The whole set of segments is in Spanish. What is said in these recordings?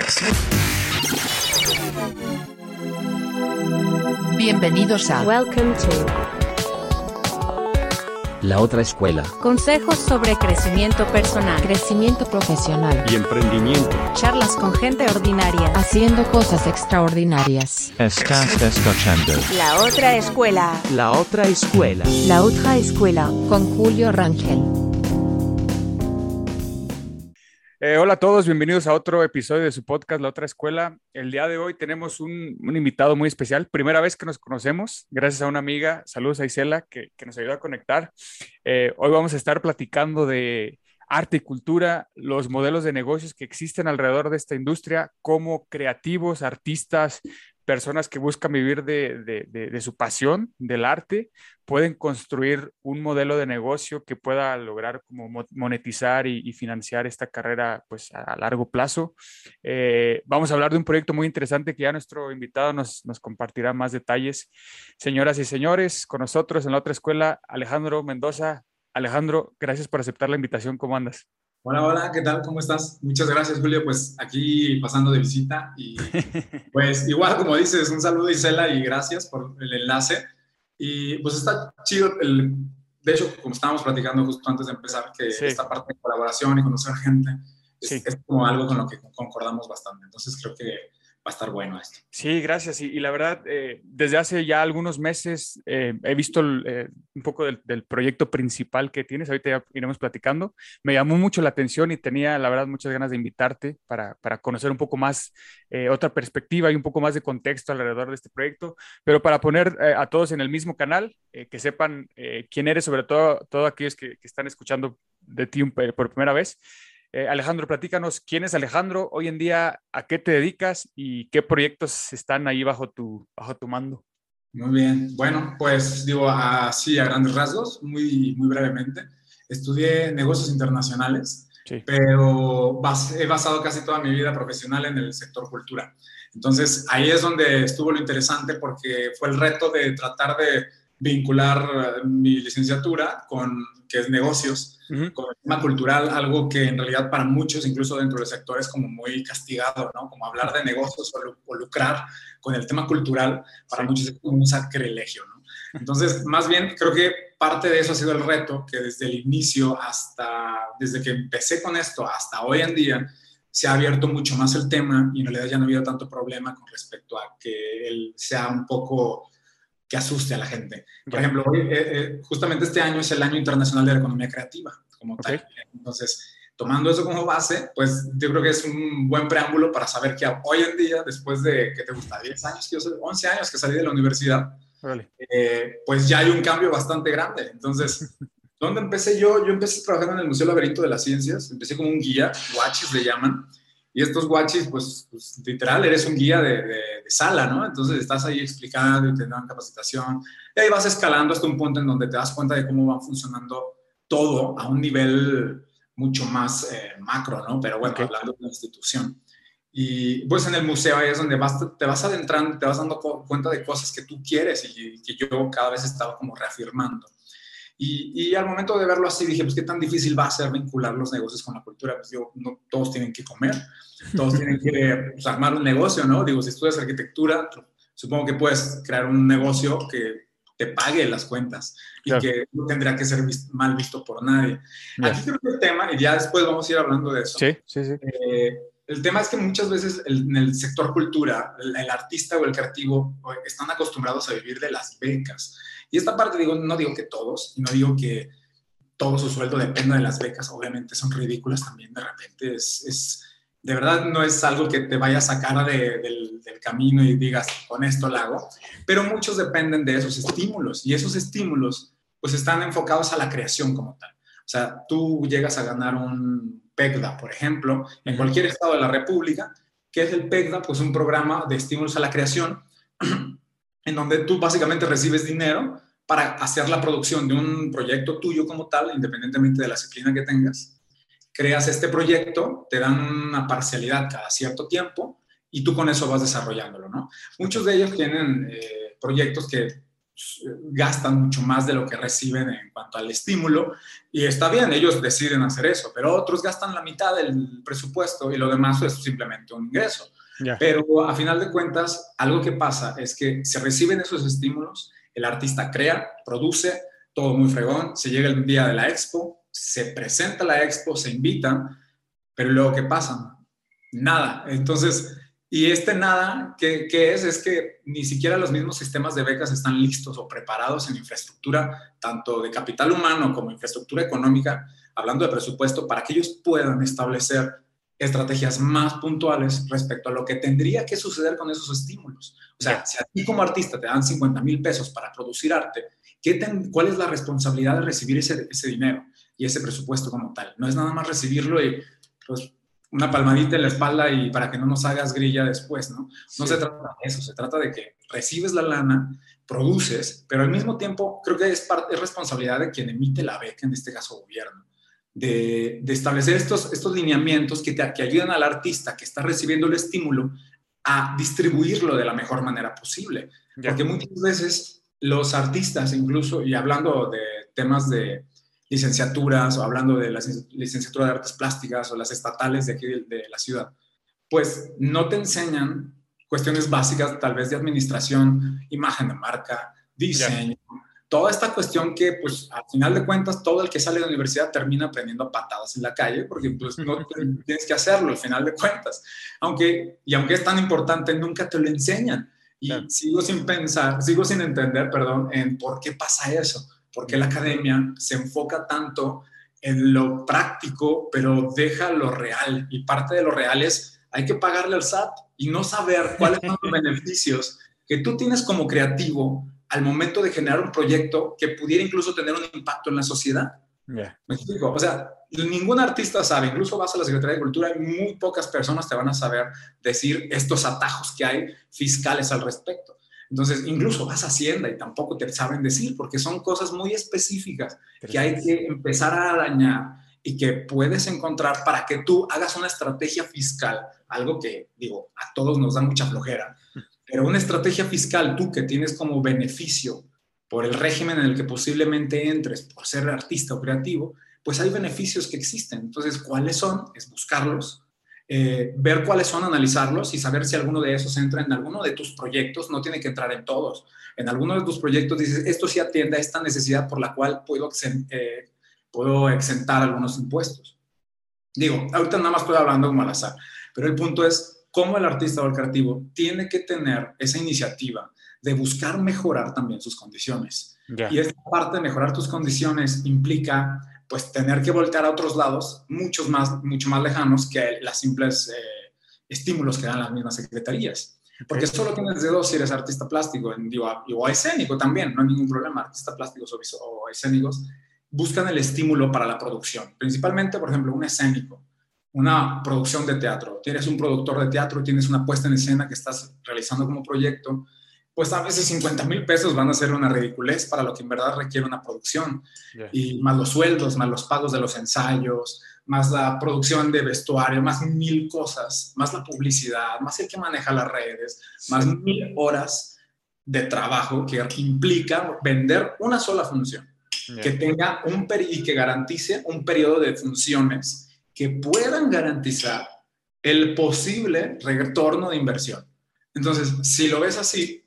Podcast. Bienvenidos a Welcome to La otra escuela. Consejos sobre crecimiento personal, Crecimiento Profesional. y emprendimiento. charlas con gente ordinaria. Haciendo cosas extraordinarias. Estás escuchando La otra escuela. La Otra Escuela. La otra escuela. Con Julio Rangel. Eh, hola a todos, bienvenidos a otro episodio de su podcast La Otra Escuela. El día de hoy tenemos un, invitado muy especial, primera vez que nos conocemos, gracias a una amiga, saludos a Isela, que, nos ayudó a conectar. Eh, hoy vamos a estar platicando de arte y cultura, los modelos de negocios que existen alrededor de esta industria, cómo creativos, artistas, personas que buscan vivir de, su pasión, del arte, pueden construir un modelo de negocio que pueda lograr como mo- monetizar y, financiar esta carrera pues a, largo plazo. Eh, vamos a hablar de un proyecto muy interesante que ya nuestro invitado nos compartirá más detalles. Señoras y señores, con nosotros en la otra escuela, Alejandro Mendoza. Alejandro, gracias por aceptar la invitación. ¿Cómo andas? Hola, hola, ¿qué tal? ¿Cómo estás? Muchas gracias, Julio. Pues aquí pasando de visita y pues igual, como dices, un saludo Isela y gracias por el enlace. Y pues está chido, el, de hecho, como estábamos platicando justo antes de empezar, que Sí. esta parte de colaboración y conocer gente es, Sí. es como algo con lo que concordamos bastante. Entonces creo que estar bueno esto. Sí, gracias. Y, la verdad, eh, desde hace ya algunos meses eh, he visto eh, un poco del, proyecto principal que tienes. Ahorita ya iremos platicando. Me llamó mucho la atención y tenía, la verdad, muchas ganas de invitarte para, para conocer un poco más otra perspectiva y un poco más de contexto alrededor de este proyecto. Pero para poner a todos en el mismo canal, que sepan quién eres, sobre todo todos aquellos que, que están escuchando de ti por primera vez. Eh, Alejandro, platícanos quién es Alejandro hoy en día, a qué te dedicas y qué proyectos están ahí bajo tu, bajo tu mando. Muy bien. Bueno, pues digo así a grandes rasgos, muy, muy brevemente. Estudié negocios internacionales, Sí. pero bas- he basado casi toda mi vida profesional en el sector cultura. Entonces, ahí es donde estuvo lo interesante porque fue el reto de tratar de vincular eh, mi licenciatura con, que es negocios, con el tema cultural, algo que en realidad para muchos, incluso dentro del sector, es como muy castigado, ¿no? Como hablar de negocios o, lu- o lucrar con el tema cultural, para Sí. muchos es como un sacrilegio, ¿no? Entonces, más bien, creo que parte de eso ha sido el reto, que desde el inicio hasta, desde que empecé con esto hasta hoy en día, se ha abierto mucho más el tema y en realidad ya no ha habido tanto problema con respecto a que él sea un poco que asuste a la gente. Por Ya. ejemplo, hoy, eh, eh, justamente este año es el Año Internacional de la Economía Creativa, como Ok. tal. Entonces, tomando eso como base, pues yo creo que es un buen preámbulo para saber que hoy en día, después de, ¿qué te gusta? 10 años, que yo sé, 11 años que salí de la universidad, Órale. eh, pues ya hay un cambio bastante grande. Entonces, ¿dónde empecé yo? Yo empecé trabajando en el Museo Laberinto de las Ciencias, empecé como un guía, guachis le llaman, y estos guachis, pues, pues, literal, eres un guía de, de- de sala, ¿no? Entonces estás ahí explicando y te dan capacitación, y ahí vas escalando hasta un punto en donde te das cuenta de cómo va funcionando todo a un nivel mucho más eh, macro, ¿no? Pero bueno, Ok. hablando de una institución. Y pues en el museo ahí es donde vas, te vas adentrando, te vas dando cuenta de cosas que tú quieres y que yo cada vez estaba como reafirmando. Y, y al momento de verlo así dije, pues qué tan difícil va a ser vincular los negocios con la cultura. Pues no todos tienen que comer, todos tienen que pues, armar un negocio, ¿no? Digo, si estudias arquitectura, supongo que puedes crear un negocio que te pague las cuentas y Claro. que no tendrá que ser mal visto por nadie. Ya. Aquí creo que el tema, y ya después vamos a ir hablando de eso. Sí, sí, sí. Eh, el tema es que muchas veces el- en el sector cultura, el, el artista o el creativo están acostumbrados a vivir de las becas. Y esta parte, digo, no digo que todos, y no digo que todo su sueldo dependa de las becas, obviamente son ridículas también de repente. Es, es- de verdad no es algo que te vaya a sacar de- del, del camino y digas, con esto lo hago, pero muchos dependen de esos estímulos y esos estímulos pues están enfocados a la creación como tal. O sea, tú llegas a ganar un PECDA, por ejemplo, en cualquier estado de la República, que es el PECDA, pues un programa de estímulos a la creación, en donde tú básicamente recibes dinero para hacer la producción de un proyecto tuyo como tal, independientemente de la disciplina que tengas. Creas este proyecto, te dan una parcialidad cada cierto tiempo y tú con eso vas desarrollándolo, ¿no? Muchos de ellos tienen eh, proyectos que gastan mucho más de lo que reciben en cuanto al estímulo y está bien, ellos deciden hacer eso, pero otros gastan la mitad del presupuesto y lo demás es simplemente un ingreso. Pero a final de cuentas, algo que pasa es que se reciben esos estímulos, el artista crea, produce, todo muy fregón, se llega el día de la expo, se presenta la expo, se invitan, pero luego ¿qué pasa? Nada. Entonces, y este nada, ¿qué, qué es? Es que ni siquiera los mismos sistemas de becas están listos o preparados en infraestructura, tanto de capital humano como infraestructura económica, hablando de presupuesto, para que ellos puedan establecer estrategias más puntuales respecto a lo que tendría que suceder con esos estímulos. O sea, si a ti como artista te dan 50 mil pesos para producir arte, ¿qué ten- ¿cuál es la responsabilidad de recibir ese, ese dinero y ese presupuesto como tal? No es nada más recibirlo y pues una palmadita en la espalda y para que no nos hagas grilla después, ¿no? No se trata de eso, se trata de que recibes la lana, produces, pero al mismo tiempo creo que es, parte, es responsabilidad de quien emite la beca, en este caso gobierno, de, de establecer estos, estos lineamientos que, te, que ayudan al artista que está recibiendo el estímulo a distribuirlo de la mejor manera posible. Ya. Porque muchas veces los artistas, incluso, y hablando de temas de licenciaturas o hablando de la licenciatura de artes plásticas o las estatales de aquí de, de la ciudad, pues no te enseñan cuestiones básicas tal vez de administración, imagen de marca, diseño, toda esta cuestión que pues al final de cuentas todo el que sale de la universidad termina aprendiendo a patadas en la calle porque pues no tienes que hacerlo al final de cuentas. Aunque, y aunque es tan importante, nunca te lo enseñan. Y Claro. sigo sin pensar, sigo sin entender, perdón, en por qué pasa eso. ¿Por qué la academia se enfoca tanto en lo práctico, pero deja lo real? Y parte de lo real es, hay que pagarle al SAT y no saber cuáles son los beneficios que tú tienes como creativo al momento de generar un proyecto que pudiera incluso tener un impacto en la sociedad. Ya. ¿Me explico? O sea, ningún artista sabe, incluso vas a la Secretaría de Cultura y muy pocas personas te van a saber decir estos atajos que hay fiscales al respecto. Entonces, incluso vas a Hacienda y tampoco te saben decir porque son cosas muy específicas que hay que empezar a arañar y que puedes encontrar para que tú hagas una estrategia fiscal, algo que, digo, a todos nos da mucha flojera, pero una estrategia fiscal tú que tienes como beneficio por el régimen en el que posiblemente entres por ser artista o creativo, pues hay beneficios que existen. Entonces, ¿cuáles son? Es buscarlos, eh, ver cuáles son, analizarlos y saber si alguno de esos entra en alguno de tus proyectos. No tiene que entrar en todos. En alguno de tus proyectos dices, esto sí atiende a esta necesidad por la cual puedo, exen- eh, puedo exentar algunos impuestos. Digo, ahorita nada más estoy hablando como al azar, pero el punto es cómo el artista o el creativo tiene que tener esa iniciativa de buscar mejorar también sus condiciones. Y esta parte de mejorar tus condiciones implica pues tener que voltear a otros lados, muchos más, mucho más lejanos que las simples eh, estímulos que dan las mismas secretarías. Porque solo tienes de dos si eres artista plástico, digo, o escénico también, no hay ningún problema, artistas plásticos o, o escénicos, buscan el estímulo para la producción. Principalmente, por ejemplo, un escénico, una producción de teatro. Tienes un productor de teatro, tienes una puesta en escena que estás realizando como proyecto, pues a veces 50 mil pesos van a ser una ridiculez para lo que en verdad requiere una producción. Y más los sueldos, más los pagos de los ensayos, más la producción de vestuario, más mil cosas, más la publicidad, más el que maneja las redes, más mil horas de trabajo que implica vender una sola función. Que tenga un y que garantice un periodo de funciones que puedan garantizar el posible retorno de inversión. Entonces, si lo ves así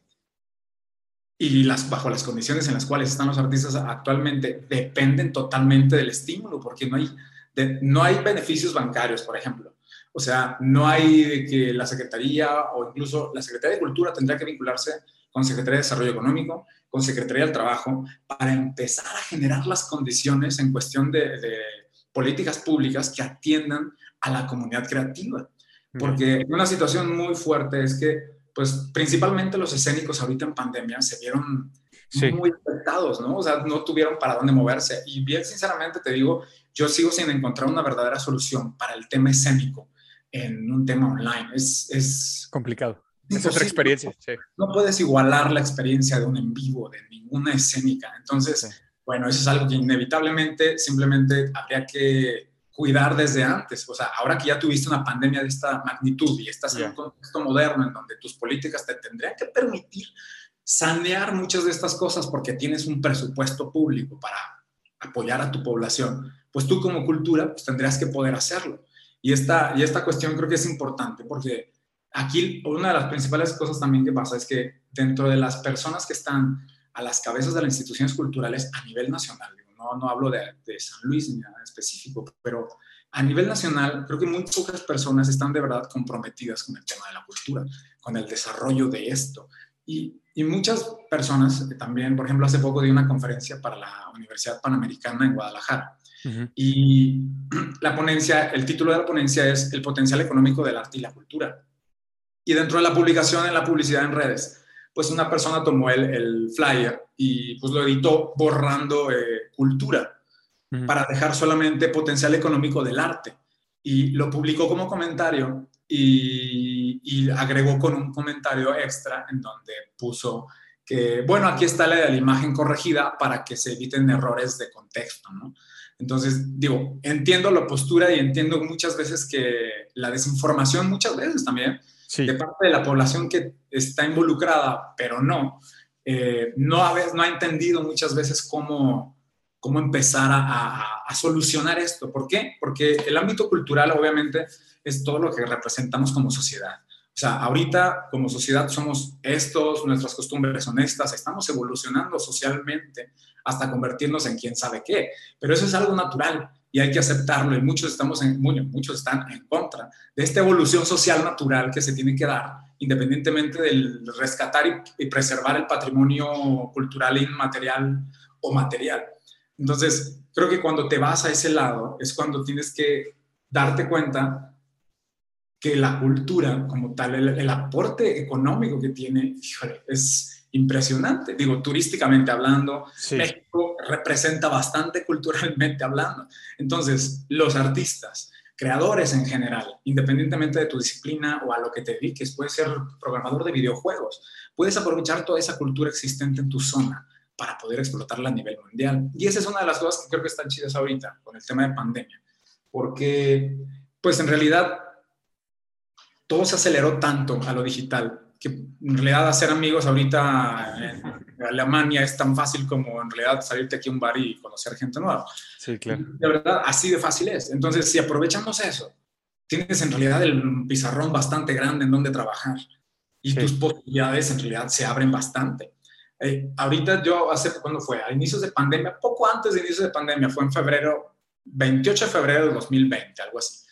y las, bajo las condiciones en las cuales están los artistas actualmente, dependen totalmente del estímulo, porque no hay, no hay beneficios bancarios, por ejemplo. O sea, no hay de que la Secretaría o incluso la Secretaría de Cultura tendrá que vincularse con Secretaría de Desarrollo Económico, con Secretaría del Trabajo, para empezar a generar las condiciones en cuestión de políticas públicas que atiendan a la comunidad creativa. Porque una situación muy fuerte es que, pues, principalmente los escénicos ahorita en pandemia se vieron Sí. muy afectados, ¿no? O sea, no tuvieron para dónde moverse. Y bien sinceramente te digo, yo sigo sin encontrar una verdadera solución para el tema escénico en un tema online. Es, es complicado. Es otra experiencia. Sí. No puedes igualar la experiencia de un en vivo, de ninguna escénica. Entonces, Sí. Bueno, eso es algo que inevitablemente simplemente habría que cuidar desde antes. O sea, ahora que ya tuviste una pandemia de esta magnitud y estás en un contexto moderno en donde tus políticas te tendrían que permitir sanear muchas de estas cosas porque tienes un presupuesto público para apoyar a tu población, pues tú como cultura pues tendrías que poder hacerlo. Y esta, y esta cuestión creo que es importante porque aquí una de las principales cosas también que pasa es que dentro de las personas que están a las cabezas de las instituciones culturales a nivel nacional, no, no hablo de, de San Luis ni nada específico, pero a nivel nacional creo que muy pocas personas están de verdad comprometidas con el tema de la cultura, con el desarrollo de esto. Y, y muchas personas también, por ejemplo, hace poco di una conferencia para la Universidad Panamericana en Guadalajara. Y la ponencia, el título de la ponencia es El potencial económico del arte y la cultura. Y dentro de la publicación, en la publicidad en redes, pues una persona tomó el, el flyer y pues lo editó borrando eh, cultura para dejar solamente potencial económico del arte. Y lo publicó como comentario y, y, agregó con un comentario extra en donde puso que, bueno, aquí está la, la imagen corregida para que se eviten errores de contexto, ¿no? Entonces, digo, entiendo la postura y entiendo muchas veces que la desinformación, muchas veces también, de parte de la población que está involucrada, pero no, eh, no, ha, no ha entendido muchas veces cómo, cómo empezar a, a, a, solucionar esto. ¿Por qué? Porque el ámbito cultural obviamente es todo lo que representamos como sociedad. O sea, ahorita como sociedad somos estos, nuestras costumbres son estas, estamos evolucionando socialmente hasta convertirnos en quién sabe qué, pero eso es algo natural y hay que aceptarlo y muchos, estamos en, muchos están en contra de esta evolución social natural que se tiene que dar independientemente del rescatar y, preservar el patrimonio cultural inmaterial o material. Entonces, creo que cuando te vas a ese lado es cuando tienes que darte cuenta que la cultura como tal, el, el aporte económico que tiene, híjole, es impresionante. Digo, turísticamente hablando, sí. México representa bastante culturalmente hablando. Entonces, los artistas, creadores en general, independientemente de tu disciplina o a lo que te dediques, puedes ser programador de videojuegos, puedes aprovechar toda esa cultura existente en tu zona para poder explotarla a nivel mundial. Y esa es una de las cosas que creo que están chidas ahorita con el tema de pandemia, porque pues en realidad todo se aceleró tanto a lo digital que en realidad hacer amigos ahorita en Alemania es tan fácil como en realidad salirte aquí a un bar y conocer gente nueva. Sí, claro. De verdad, así de fácil es. Entonces, si aprovechamos eso, tienes en realidad el pizarrón bastante grande en donde trabajar y sí. tus posibilidades en realidad se abren bastante. Eh, ahorita yo hace, ¿cuándo fue? A inicios de pandemia, poco antes de inicios de pandemia, fue en febrero, 28 de febrero de 2020, algo así.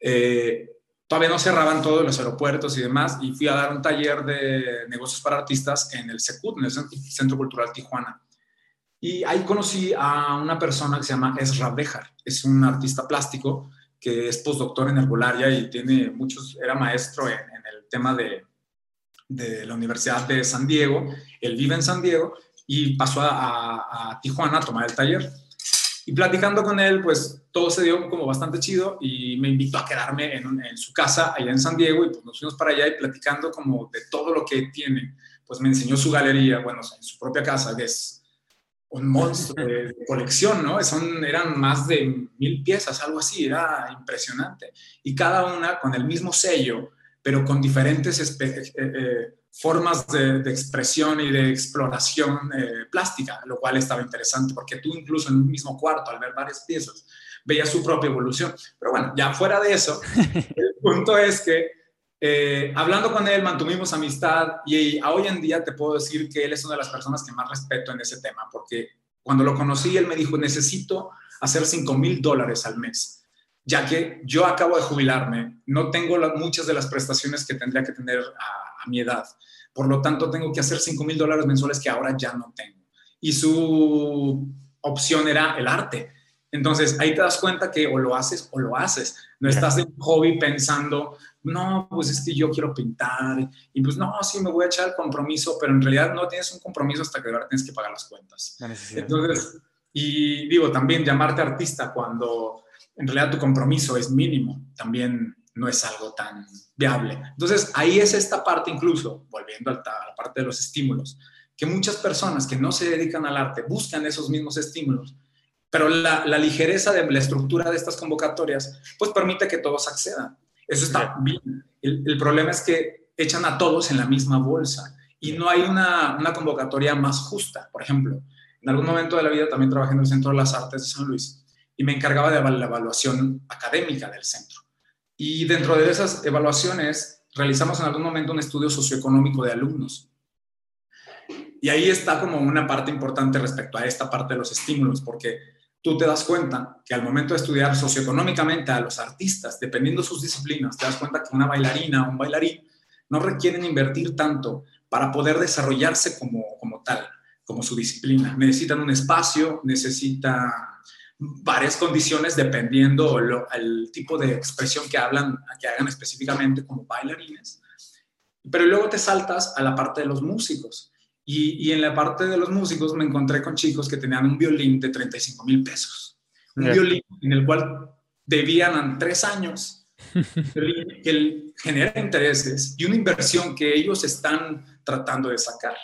Eh, todavía no cerraban todos los aeropuertos y demás, y fui a dar un taller de negocios para artistas en el SECUT, en el Centro Cultural Tijuana. Y ahí conocí a una persona que se llama Esra Bejar, es un artista plástico que es postdoctor en herbolaria y tiene muchos, era maestro en, en el tema de, de, la Universidad de San Diego, él vive en San Diego y pasó a, a, a Tijuana a tomar el taller. Y platicando con él, pues todo se dio como bastante chido y me invitó a quedarme en, en, su casa allá en San Diego y pues nos fuimos para allá y platicando como de todo lo que tiene. Pues me enseñó su galería, bueno, en su propia casa, que es un monstruo de, colección, ¿no? Son, eran más de mil piezas, algo así, era impresionante. Y cada una con el mismo sello, pero con diferentes eh, eh, formas de, de, expresión y de exploración eh, plástica, lo cual estaba interesante, porque tú incluso en un mismo cuarto, al ver varias piezas, veías su propia evolución. Pero bueno, ya fuera de eso, el punto es que eh, hablando con él mantuvimos amistad y a hoy en día te puedo decir que él es una de las personas que más respeto en ese tema, porque cuando lo conocí, él me dijo, necesito hacer 5 mil dólares al mes ya que yo acabo de jubilarme, no tengo muchas de las prestaciones que tendría que tener a, a mi edad. Por lo tanto, tengo que hacer 5 mil dólares mensuales que ahora ya no tengo. Y su opción era el arte. Entonces, ahí te das cuenta que o lo haces o lo haces. No estás en hobby pensando, no, pues es que yo quiero pintar. Y pues no, sí, me voy a echar el compromiso, pero en realidad no tienes un compromiso hasta que ahora tienes que pagar las cuentas. Entonces, y digo, también llamarte artista cuando en realidad tu compromiso es mínimo, también no es algo tan viable. Entonces, ahí es esta parte incluso, volviendo a la parte de los estímulos, que muchas personas que no se dedican al arte buscan esos mismos estímulos, pero la, la ligereza de la estructura de estas convocatorias, pues permite que todos accedan. Eso está bien. El, el problema es que echan a todos en la misma bolsa y no hay una, una convocatoria más justa. Por ejemplo, en algún momento de la vida también trabajé en el Centro de las Artes de San Luis y me encargaba de la evaluación académica del centro. Y dentro de esas evaluaciones realizamos en algún momento un estudio socioeconómico de alumnos. Y ahí está como una parte importante respecto a esta parte de los estímulos, porque tú te das cuenta que al momento de estudiar socioeconómicamente a los artistas, dependiendo de sus disciplinas, te das cuenta que una bailarina o un bailarín no requieren invertir tanto para poder desarrollarse como, como tal, como su disciplina. Necesitan un espacio, necesitan varias condiciones dependiendo el tipo de expresión que hablan, que hagan específicamente como bailarines. Pero luego te saltas a la parte de los músicos. Y, en la parte de los músicos me encontré con chicos que tenían un violín de 35 mil pesos. Un violín en el cual debían tres años, que genera intereses y una inversión que ellos están tratando de sacar.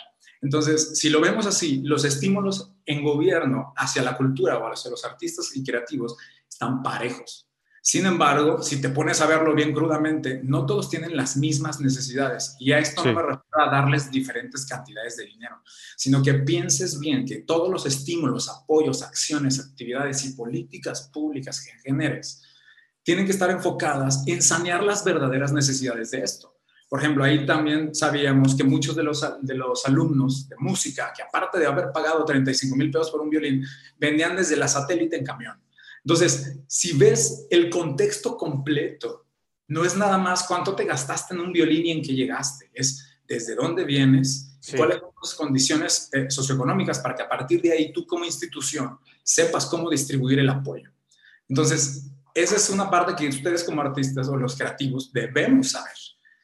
Entonces, si lo vemos así, los estímulos en gobierno hacia la cultura o hacia los artistas y creativos están parejos. Sin embargo, si te pones a verlo bien crudamente, no todos tienen las mismas necesidades. Y a esto no me refiero a darles diferentes cantidades de dinero, sino que pienses bien que todos los estímulos, apoyos, acciones, actividades y políticas públicas que generes tienen que estar enfocadas en sanear las verdaderas necesidades de esto. Por ejemplo, ahí también sabíamos que muchos de los, de los alumnos de música, que aparte de haber pagado 35 mil pesos por un violín, vendían desde la satélite en camión. Entonces, si ves el contexto completo, no es nada más cuánto te gastaste en un violín y en qué llegaste, es desde dónde vienes, cuáles son las condiciones eh, socioeconómicas para que a partir de ahí tú como institución sepas cómo distribuir el apoyo. Entonces, esa es una parte que ustedes como artistas o los creativos debemos saber.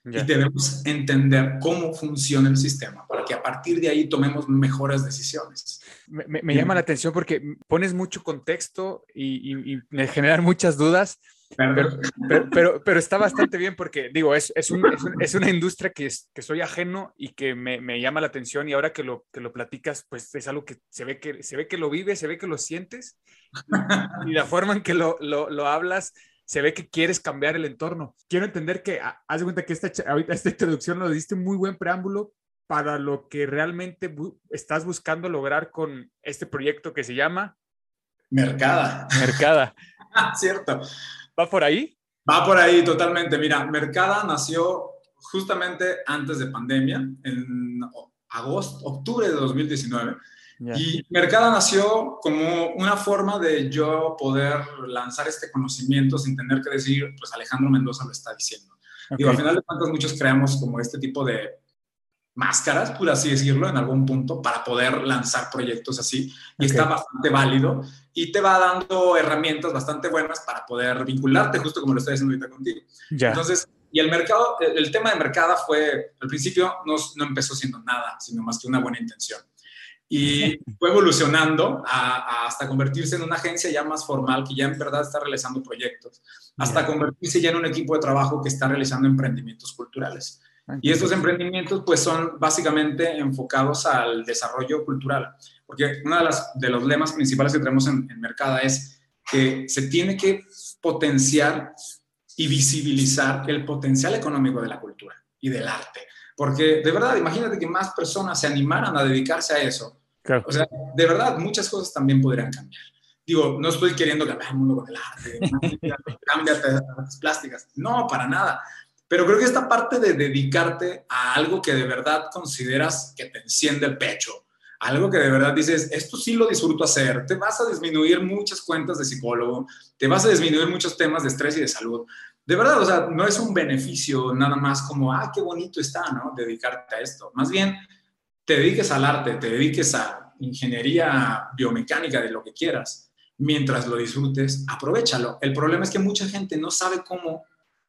Y debemos entender cómo funciona el sistema para que a partir de ahí tomemos mejores decisiones. Me, llama la atención porque pones mucho contexto y, me generan muchas dudas. Pero, pero, pero, está bastante bien porque, digo, es, es, es, una industria que, que soy ajeno y que me, me, llama la atención y ahora que lo, que lo platicas, pues es algo que se ve que, se ve que lo vives, se ve que lo sientes y la forma en que lo, lo, lo hablas se ve que quieres cambiar el entorno. Quiero entender que, ah, haz de cuenta que esta, ahorita esta introducción lo diste muy buen preámbulo para lo que realmente estás buscando lograr con este proyecto que se llama Mercada. Mercada. Cierto. ¿Va por ahí? Va por ahí totalmente. Mira, Mercada nació justamente antes de pandemia, en agosto, octubre de 2019. Y Mercada nació como una forma de yo poder lanzar este conocimiento sin tener que decir, pues Alejandro Mendoza lo está diciendo. Digo, al final de cuentas muchos creamos como este tipo de máscaras, por así decirlo, en algún punto, para poder lanzar proyectos así. Y está bastante válido y te va dando herramientas bastante buenas para poder vincularte, justo como lo estoy haciendo ahorita contigo. Entonces, y el mercado, el tema de Mercada fue, al principio no, no empezó siendo nada, sino más que una buena intención y fue evolucionando hasta convertirse en una agencia ya más formal que ya en verdad está realizando proyectos, hasta convertirse ya en un equipo de trabajo que está realizando emprendimientos culturales. Y estos emprendimientos pues son básicamente enfocados al desarrollo cultural, porque uno de, las, de los lemas principales que tenemos en, en Mercada es que se tiene que potenciar y visibilizar el potencial económico de la cultura y del arte. Porque de verdad, imagínate que más personas se animaran a dedicarse a eso o sea, de verdad, muchas cosas también podrían cambiar. Digo, no estoy queriendo cambiar el mundo con el arte, cámbiate las plásticas. No, para nada. Pero creo que esta parte de dedicarte a algo que de verdad consideras que te enciende el pecho, algo que de verdad dices, esto sí lo disfruto hacer, te vas a disminuir muchas cuentas de psicólogo, te vas a disminuir muchos temas de estrés y de salud. De verdad, o sea, no es un beneficio nada más como, ah, qué bonito está, ¿no? Dedicarte a esto. Más bien, te dediques al arte, te dediques a ingeniería biomecánica, de lo que quieras, mientras lo disfrutes, aprovechalo. El problema es que mucha gente no sabe cómo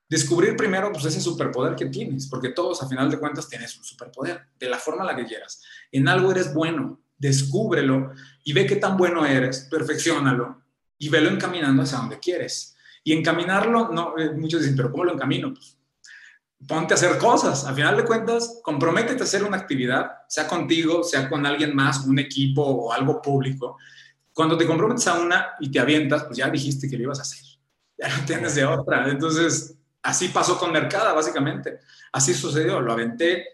descubrir primero pues, ese superpoder que tienes, porque todos a final de cuentas tienes un superpoder, de la forma en la que quieras. En algo eres bueno, descúbrelo y ve qué tan bueno eres, perfeccionalo y velo encaminando hacia donde quieres. Y encaminarlo, no, eh, muchos dicen, pero ¿cómo lo encamino? Pues, ponte a hacer cosas. Al final de cuentas, comprométete a hacer una actividad, sea contigo, sea con alguien más, un equipo o algo público. Cuando te comprometes a una y te avientas, pues ya dijiste que lo ibas a hacer. Ya no tienes de otra. Entonces, así pasó con Mercada, básicamente. Así sucedió. Lo aventé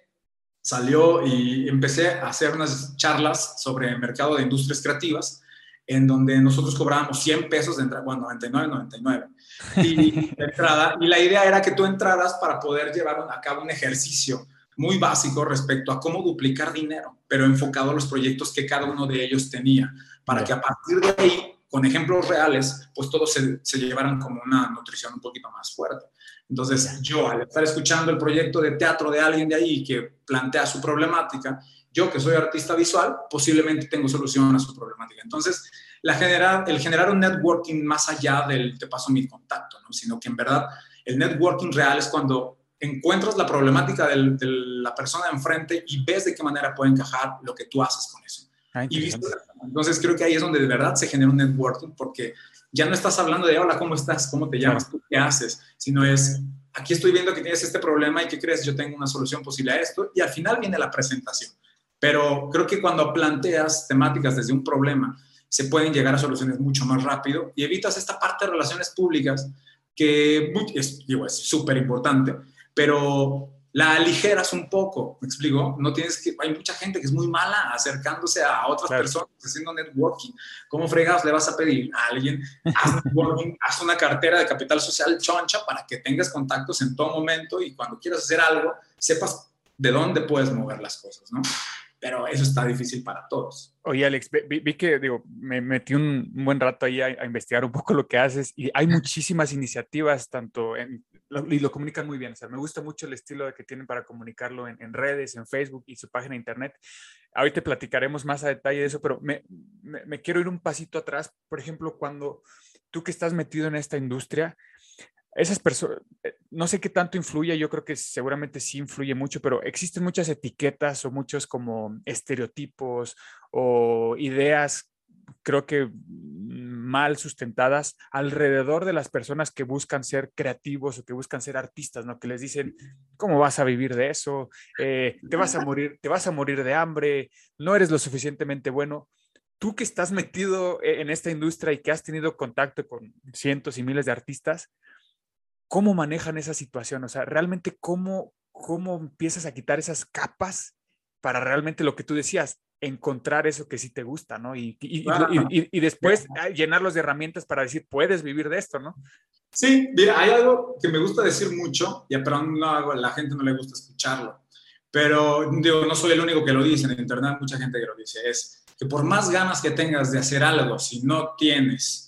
salió y empecé a hacer unas charlas sobre el mercado de industrias creativas, en donde nosotros cobrábamos 100 pesos de entrada, bueno, 99, 99, y, de entrada, y la idea era que tú entraras para poder llevar a cabo un ejercicio muy básico respecto a cómo duplicar dinero, pero enfocado a los proyectos que cada uno de ellos tenía, para que a partir de ahí, con ejemplos reales, pues todos se, se llevaran como una nutrición un poquito más fuerte. Entonces, yo al estar escuchando el proyecto de teatro de alguien de ahí que plantea su problemática, yo que soy artista visual, posiblemente tengo solución a su problemática. Entonces, la el generar un networking más allá del te paso mi contacto, ¿no? sino que en verdad el networking real es cuando encuentras la problemática del- de la persona de enfrente y ves de qué manera puede encajar lo que tú haces con eso. Ah, Y. Entonces creo que ahí es donde de verdad se genera un networking porque ya no estás hablando de hola, ¿cómo estás? ¿Cómo te llamas? ¿Tú qué haces? Sino es aquí estoy viendo que tienes este problema y qué crees, yo tengo una solución posible a esto y al final viene la presentación. Pero creo que cuando planteas temáticas desde un problema, se pueden llegar a soluciones mucho más rápido y evitas esta parte de relaciones públicas que es súper importante, pero la aligeras un poco, ¿me explico? No tienes que, hay mucha gente que es muy mala acercándose a otras Claro. personas, haciendo networking. ¿Cómo fregados le vas a pedir a alguien? Haz networking, haz una cartera de capital social choncha para que tengas contactos en todo momento y cuando quieras hacer algo, sepas de dónde puedes mover las cosas, ¿no? Pero eso está difícil para todos. Oye, Alex, vi, vi- que, digo, me metí un, buen rato ahí a, a investigar un poco lo que haces y hay muchísimas iniciativas, tanto en, lo- y lo comunican muy bien. O sea, me gusta mucho el estilo que tienen para comunicarlo en, en redes, en Facebook y su página de internet. Ahorita platicaremos más a detalle de eso, pero me, me- me quiero ir un pasito atrás. Por ejemplo, cuando tú que estás metido en esta industria, esas personas, no sé qué tanto influye, yo creo que seguramente sí influye mucho, pero existen muchas etiquetas o muchos como estereotipos o ideas, creo que mal sustentadas alrededor de las personas que buscan ser creativos o que buscan ser artistas, ¿no? Que les dicen, ¿cómo vas a vivir de eso? Eh, te vas a morir, te vas a morir de hambre, no eres lo suficientemente bueno. Tú que estás metido e- en esta industria y que has tenido contacto con cientos y miles de artistas, ¿cómo manejan esa situación? O sea, realmente cómo, cómo empiezas a quitar esas capas para realmente lo que tú decías, encontrar eso que sí te gusta, ¿no? Y, y- y- Claro. y- después llenarlos de herramientas para decir, puedes vivir de esto, ¿no? Sí, mira, hay algo que me gusta decir mucho, y pero no, a la gente no le gusta escucharlo. Pero digo, no soy el único que lo dice, en internet mucha gente que lo dice, es que por más ganas que tengas de hacer algo, si no tienes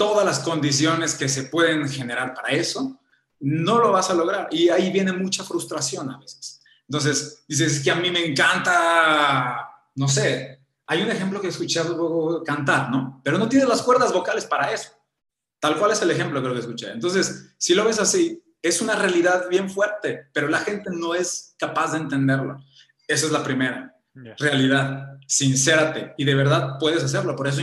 todas las condiciones que se pueden generar para eso, no lo vas a lograr. Y ahí viene mucha frustración a veces. Entonces, dices, es que a mí me encanta, no sé, hay un ejemplo que he escuchado cantar, ¿no? Pero no tienes las cuerdas vocales para eso. Tal cual es el ejemplo que escuché. Entonces, si lo ves así, es una realidad bien fuerte, pero la gente no es capaz de entenderlo. Esa es la primera realidad. Sincérate y de verdad puedes hacerlo. Por eso,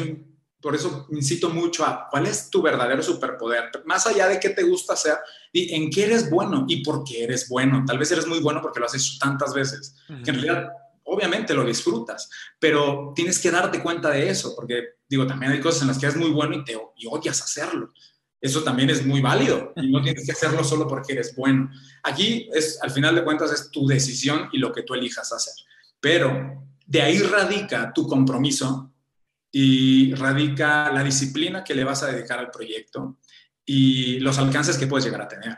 por eso incito mucho a cuál es tu verdadero superpoder. Más allá de qué te gusta hacer y en qué eres bueno y por qué eres bueno. Tal vez eres muy bueno porque lo has hecho tantas veces, que en realidad obviamente lo disfrutas, pero tienes que darte cuenta de eso, porque digo, también hay cosas en las que eres muy bueno y te y odias hacerlo. Eso también es muy válido y no tienes que hacerlo solo porque eres bueno. Aquí es, al final de cuentas, es tu decisión y lo que tú elijas hacer. Pero de ahí radica tu compromiso y radica la disciplina que le vas a dedicar al proyecto y los alcances que puedes llegar a tener.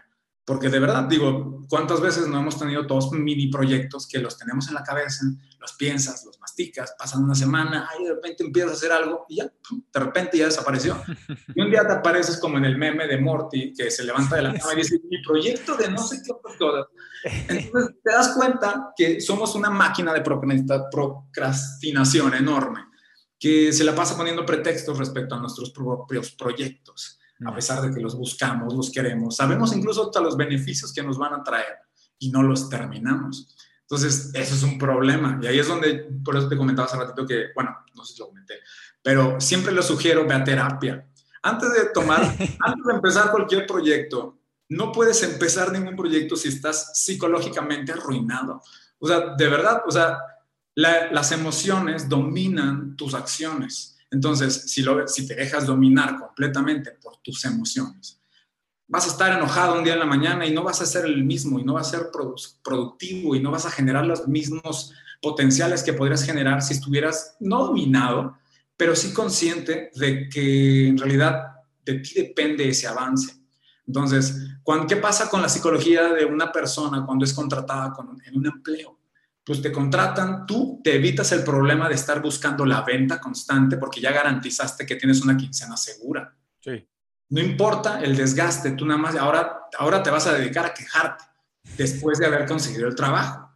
Porque de verdad, digo, ¿cuántas veces no hemos tenido todos mini proyectos que los tenemos en la cabeza, los piensas, los masticas, pasan una semana, ay, de repente empiezas a hacer algo y ya, de repente ya desapareció. Y un día te apareces como en el meme de Morty, que se levanta de la cama y dice, mi proyecto de no sé qué otras cosas. Entonces te das cuenta que somos una máquina de procrastinación enorme, que se la pasa poniendo pretextos respecto a nuestros propios proyectos a pesar de que los buscamos, los queremos, sabemos incluso hasta los beneficios que nos van a traer y no los terminamos. Entonces, eso es un problema. Y ahí es donde, por eso te comentaba hace ratito que, bueno, no sé si lo comenté, pero siempre les sugiero, ve a terapia. Antes de tomar, antes de empezar cualquier proyecto, no puedes empezar ningún proyecto si estás psicológicamente arruinado. O sea, de verdad, o sea, la, las emociones dominan tus acciones. Entonces, si, lo, si te dejas dominar completamente por tus emociones, vas a estar enojado un día en la mañana y no vas a ser el mismo y no vas a ser productivo y no vas a generar los mismos potenciales que podrías generar si estuvieras no dominado, pero sí consciente de que en realidad de ti depende ese avance. Entonces, ¿qué pasa con la psicología de una persona cuando es contratada en un empleo? Pues te contratan, tú te evitas el problema de estar buscando la venta constante porque ya garantizaste que tienes una quincena segura. Sí. No importa el desgaste, tú nada más, ahora, ahora te vas a dedicar a quejarte después de haber conseguido el trabajo.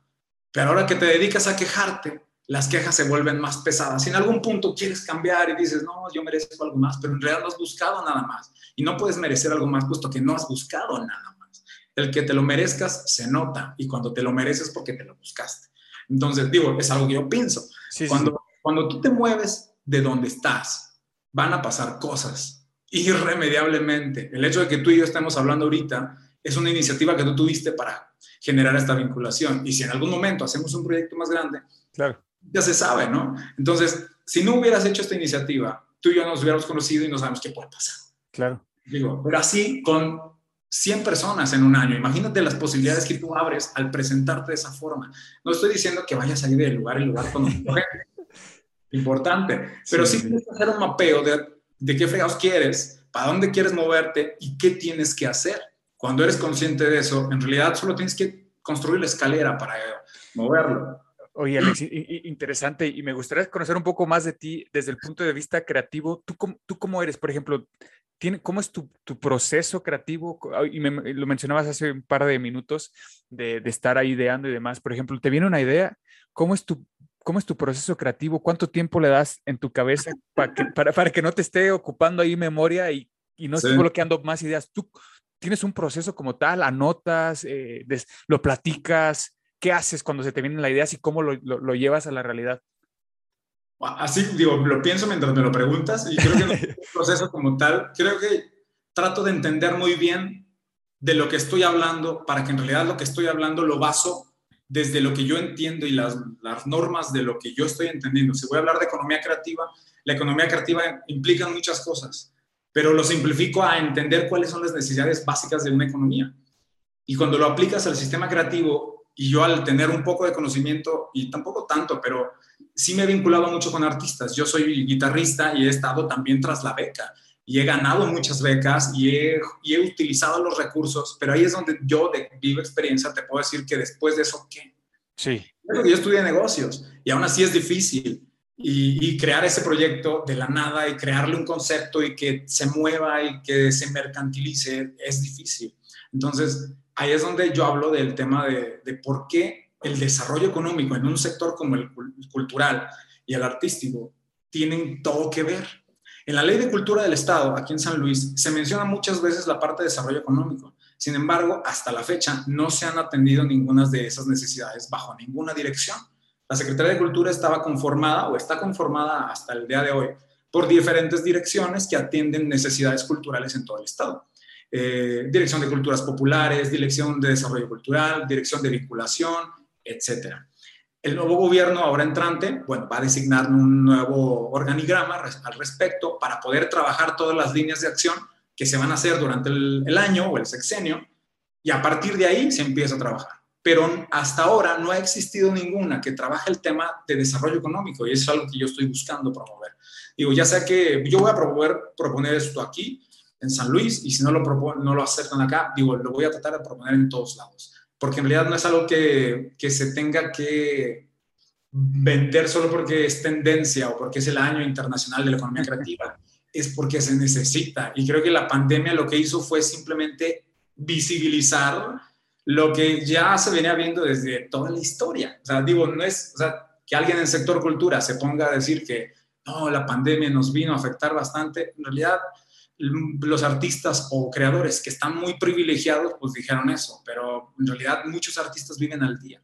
Pero ahora que te dedicas a quejarte, las quejas se vuelven más pesadas. Si en algún punto quieres cambiar y dices, no, yo merezco algo más, pero en realidad no has buscado nada más. Y no puedes merecer algo más puesto que no has buscado nada más. El que te lo merezcas se nota y cuando te lo mereces porque te lo buscaste. Entonces, digo, es algo que yo pienso. cuando, cuando tú te mueves de donde estás, van a pasar cosas irremediablemente. El hecho de que tú y yo estemos hablando ahorita es una iniciativa que tú tuviste para generar esta vinculación. Y si en algún momento hacemos un proyecto más grande, claro. ya se sabe, ¿no? Entonces, si no hubieras hecho esta iniciativa, tú y yo nos hubiéramos conocido y no sabemos qué puede pasar. Claro. Digo, pero así con 100 personas en un año. Imagínate las posibilidades que tú abres al presentarte de esa forma. No estoy diciendo que vayas a ir de lugar en lugar con. Importante. Pero sí, tienes que hacer un mapeo de de qué fregados quieres, para dónde quieres moverte y qué tienes que hacer. Cuando eres consciente de eso, en realidad solo tienes que construir la escalera para moverlo. Oye, Alex, interesante y me gustaría conocer un poco más de ti desde el punto de vista creativo. ¿Tú cómo, tú cómo eres, por ejemplo? Tiene, ¿Cómo es tu, tu, proceso creativo? Y me, lo mencionabas hace un par de minutos de, de, estar ahí ideando y demás. Por ejemplo, ¿te viene una idea? ¿Cómo es tu ¿Cómo es tu proceso creativo? ¿Cuánto tiempo le das en tu cabeza para que, para, para que no te esté ocupando ahí memoria y, y no esté bloqueando más ideas? ¿Tú tienes un proceso como tal? ¿Anotas? Eh, ¿Lo platicas? ¿Qué haces cuando se te vienen las ideas y cómo lo, lo, lo, llevas a la realidad? Así, digo, lo pienso mientras me lo preguntas y creo que no es un proceso como tal. Creo que trato de entender muy bien de lo que estoy hablando para que en realidad lo que estoy hablando lo baso desde lo que yo entiendo y las, las, normas de lo que yo estoy entendiendo. Si voy a hablar de economía creativa, la economía creativa implica muchas cosas, pero lo simplifico a entender cuáles son las necesidades básicas de una economía. Y cuando lo aplicas al sistema creativo, y yo al tener un poco de conocimiento, y tampoco tanto, pero sí me he vinculado mucho con artistas. Yo soy guitarrista y he estado también tras la beca y he ganado muchas becas y he, y he, utilizado los recursos, pero ahí es donde yo de viva experiencia te puedo decir que después de eso, ¿qué? Sí. Yo estudié negocios y aún así es difícil. Y, y, crear ese proyecto de la nada y crearle un concepto y que se mueva y que se mercantilice es difícil. Entonces, ahí es donde yo hablo del tema de, por qué el desarrollo económico en un sector como el cultural y el artístico tienen todo que ver en la Ley de Cultura del Estado, aquí en San Luis, se menciona muchas veces la parte de desarrollo económico. Sin embargo, hasta la fecha no se han atendido ninguna de esas necesidades bajo ninguna dirección. La Secretaría de Cultura estaba conformada o está conformada hasta el día de hoy por diferentes direcciones que atienden necesidades culturales en todo el Estado. Eh, dirección de Culturas Populares, Dirección de Desarrollo Cultural, Dirección de Vinculación, etcétera. El nuevo gobierno, ahora entrante, bueno, va a designar un nuevo organigrama al respecto para poder trabajar todas las líneas de acción que se van a hacer durante el, año o el sexenio y a partir de ahí se empieza a trabajar. Pero hasta ahora no ha existido ninguna que trabaje el tema de desarrollo económico y eso es algo que yo estoy buscando promover. Digo, ya sea que yo voy a proponer esto aquí en San Luis y si no lo, no lo aceptan acá, digo, lo voy a tratar de proponer en todos lados porque en realidad no es algo que, que se tenga que vender solo porque es tendencia o porque es el año internacional de la economía creativa, es porque se necesita. Y creo que la pandemia lo que hizo fue simplemente visibilizar lo que ya se venía viendo desde toda la historia. O sea, digo, no es o sea, que alguien en el sector cultura se ponga a decir que no, la pandemia nos vino a afectar bastante. En realidad, los artistas o creadores que están muy privilegiados, pues dijeron eso, pero en realidad muchos artistas viven al día.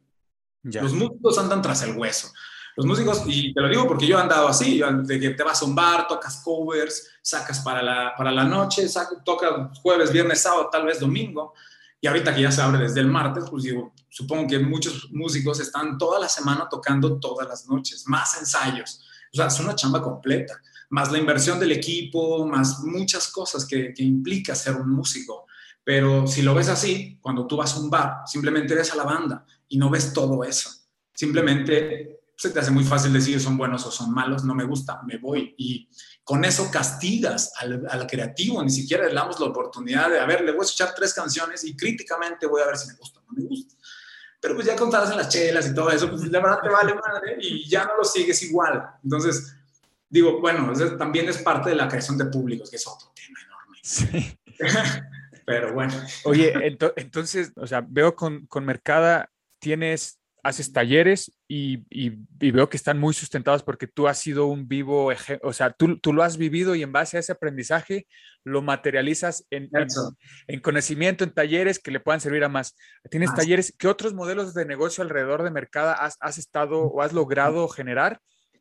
Ya. Los músicos andan tras el hueso. Los músicos, y te lo digo porque yo he andado así, de que te vas a un bar, tocas covers, sacas para la, para la noche, saca, toca jueves, viernes, sábado, tal vez domingo, y ahorita que ya se abre desde el martes, pues digo, supongo que muchos músicos están toda la semana tocando todas las noches, más ensayos. O sea, es una chamba completa más la inversión del equipo, más muchas cosas que, que implica ser un músico. Pero si lo ves así, cuando tú vas a un bar, simplemente ves a la banda y no ves todo eso. Simplemente se te hace muy fácil decir son buenos o son malos, no me gusta, me voy. Y con eso castigas al, al creativo, ni siquiera le damos la oportunidad de, a ver, le voy a escuchar tres canciones y críticamente voy a ver si me gusta o no me gusta. Pero pues ya contadas en las chelas y todo eso, pues la verdad te vale madre y ya no lo sigues igual. Entonces, digo, bueno, eso también es parte de la creación de públicos, que es otro tema enorme. Sí. Pero bueno. Oye, ento- entonces, o sea, veo con, con Mercada tienes, haces talleres y, y- y veo que están muy sustentados porque tú has sido un vivo, o sea, tú, tú lo has vivido y en base a ese aprendizaje lo materializas en, en- conocimiento, en talleres que le puedan servir a más. Tienes talleres, ¿qué otros modelos de negocio alrededor de Mercada has, has estado o has logrado generar?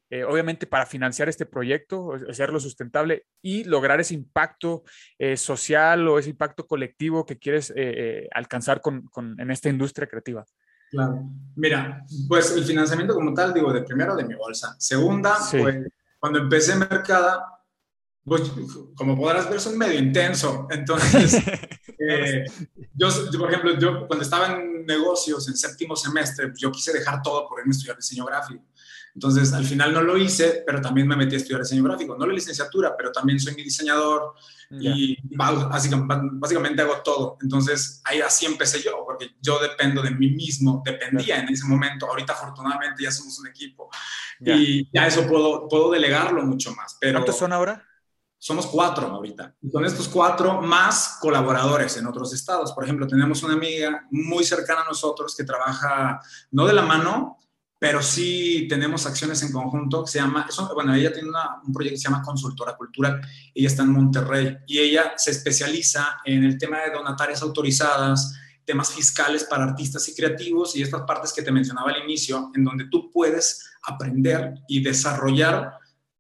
Eh, obviamente para financiar este proyecto, o- hacerlo sustentable y lograr ese impacto eh, social o ese impacto colectivo que quieres eh, eh, alcanzar con, con- en esta industria creativa. Claro. Mira, pues el financiamiento como tal, digo, de primero de mi bolsa. Segunda, Sí. pues cuando empecé en Mercada, pues como podrás ver, soy medio intenso. Entonces, eh, yo, yo, por ejemplo, yo cuando estaba en negocios en séptimo semestre, pues, yo quise dejar todo por irme a estudiar diseño gráfico. Entonces, al final no lo hice, pero también me metí a estudiar diseño gráfico. No la licenciatura, pero también soy mi diseñador, Ya. y ba- básicamente, básicamente hago todo. Entonces, ahí así empecé yo, porque yo dependo de mí mismo, dependía en ese momento. Ahorita, afortunadamente, ya somos un equipo Ya. y ya eso puedo, puedo delegarlo mucho más. Pero ¿Cuántos son ahora? somos cuatro ahorita. Y con estos cuatro, más colaboradores en otros estados. Por ejemplo, tenemos una amiga muy cercana a nosotros que trabaja, no de la mano, pero sí tenemos acciones en conjunto que se llama, eso, bueno, ella tiene una- un proyecto que se llama Consultora Cultural, ella está en Monterrey y ella se especializa en el tema de donatarias autorizadas, temas fiscales para artistas y creativos y estas partes que te mencionaba al inicio, en donde tú puedes aprender y desarrollar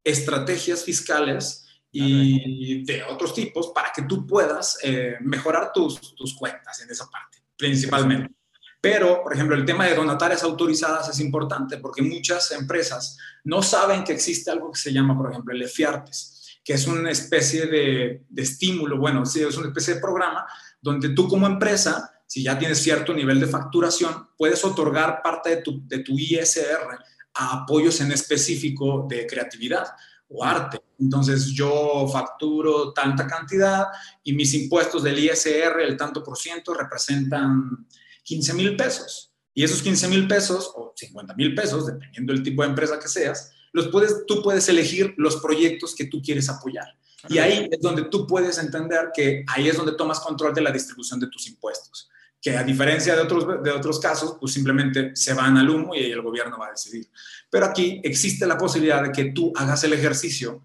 estrategias fiscales y de otros tipos para que tú puedas eh, mejorar tus, tus cuentas en esa parte, principalmente. Pero, por ejemplo, el tema de donatarias autorizadas es importante porque muchas empresas no saben que existe algo que se llama, por ejemplo, el EFIARTES, que es una especie de, de estímulo, bueno, sí, es una especie de programa donde tú como empresa, si ya tienes cierto nivel de facturación, puedes otorgar parte de tu, de tu ISR a apoyos en específico de creatividad o arte. Entonces yo facturo tanta cantidad y mis impuestos del ISR, el tanto por ciento, representan 15 mil pesos. Y esos 15 mil pesos o 50 mil pesos, dependiendo del tipo de empresa que seas, los puedes, tú puedes elegir los proyectos que tú quieres apoyar. Y ahí es donde tú puedes entender que ahí es donde tomas control de la distribución de tus impuestos. Que a diferencia de otros, de otros casos, pues simplemente se van al humo y el gobierno va a decidir. Pero aquí existe la posibilidad de que tú hagas el ejercicio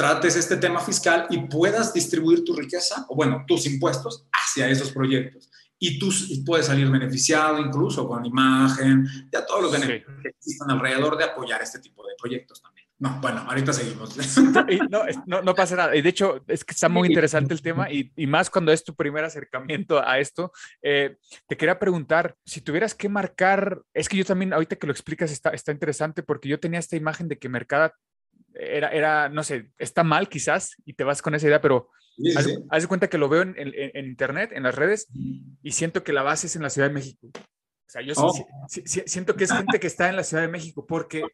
trates este tema fiscal y puedas distribuir tu riqueza, o bueno, tus impuestos hacia esos proyectos. Y tú puedes salir beneficiado incluso con imagen, ya todos los Sí. beneficios que existen alrededor de apoyar este tipo de proyectos también. No, bueno, ahorita seguimos. No, no, no pasa nada. Y de hecho, es que está muy Sí. interesante el tema y, y más cuando es tu primer acercamiento a esto. Eh, te quería preguntar, si tuvieras que marcar, es que yo también, ahorita que lo explicas, está, está interesante porque yo tenía esta imagen de que Mercada era, era, no sé, está mal quizás y te vas con esa idea, pero Sí, haz, sí. haz de cuenta que lo veo en, en- en internet, en las redes, y siento que la base es en la Ciudad de México. O sea, yo Oh. siento que es gente que está en la Ciudad de México porque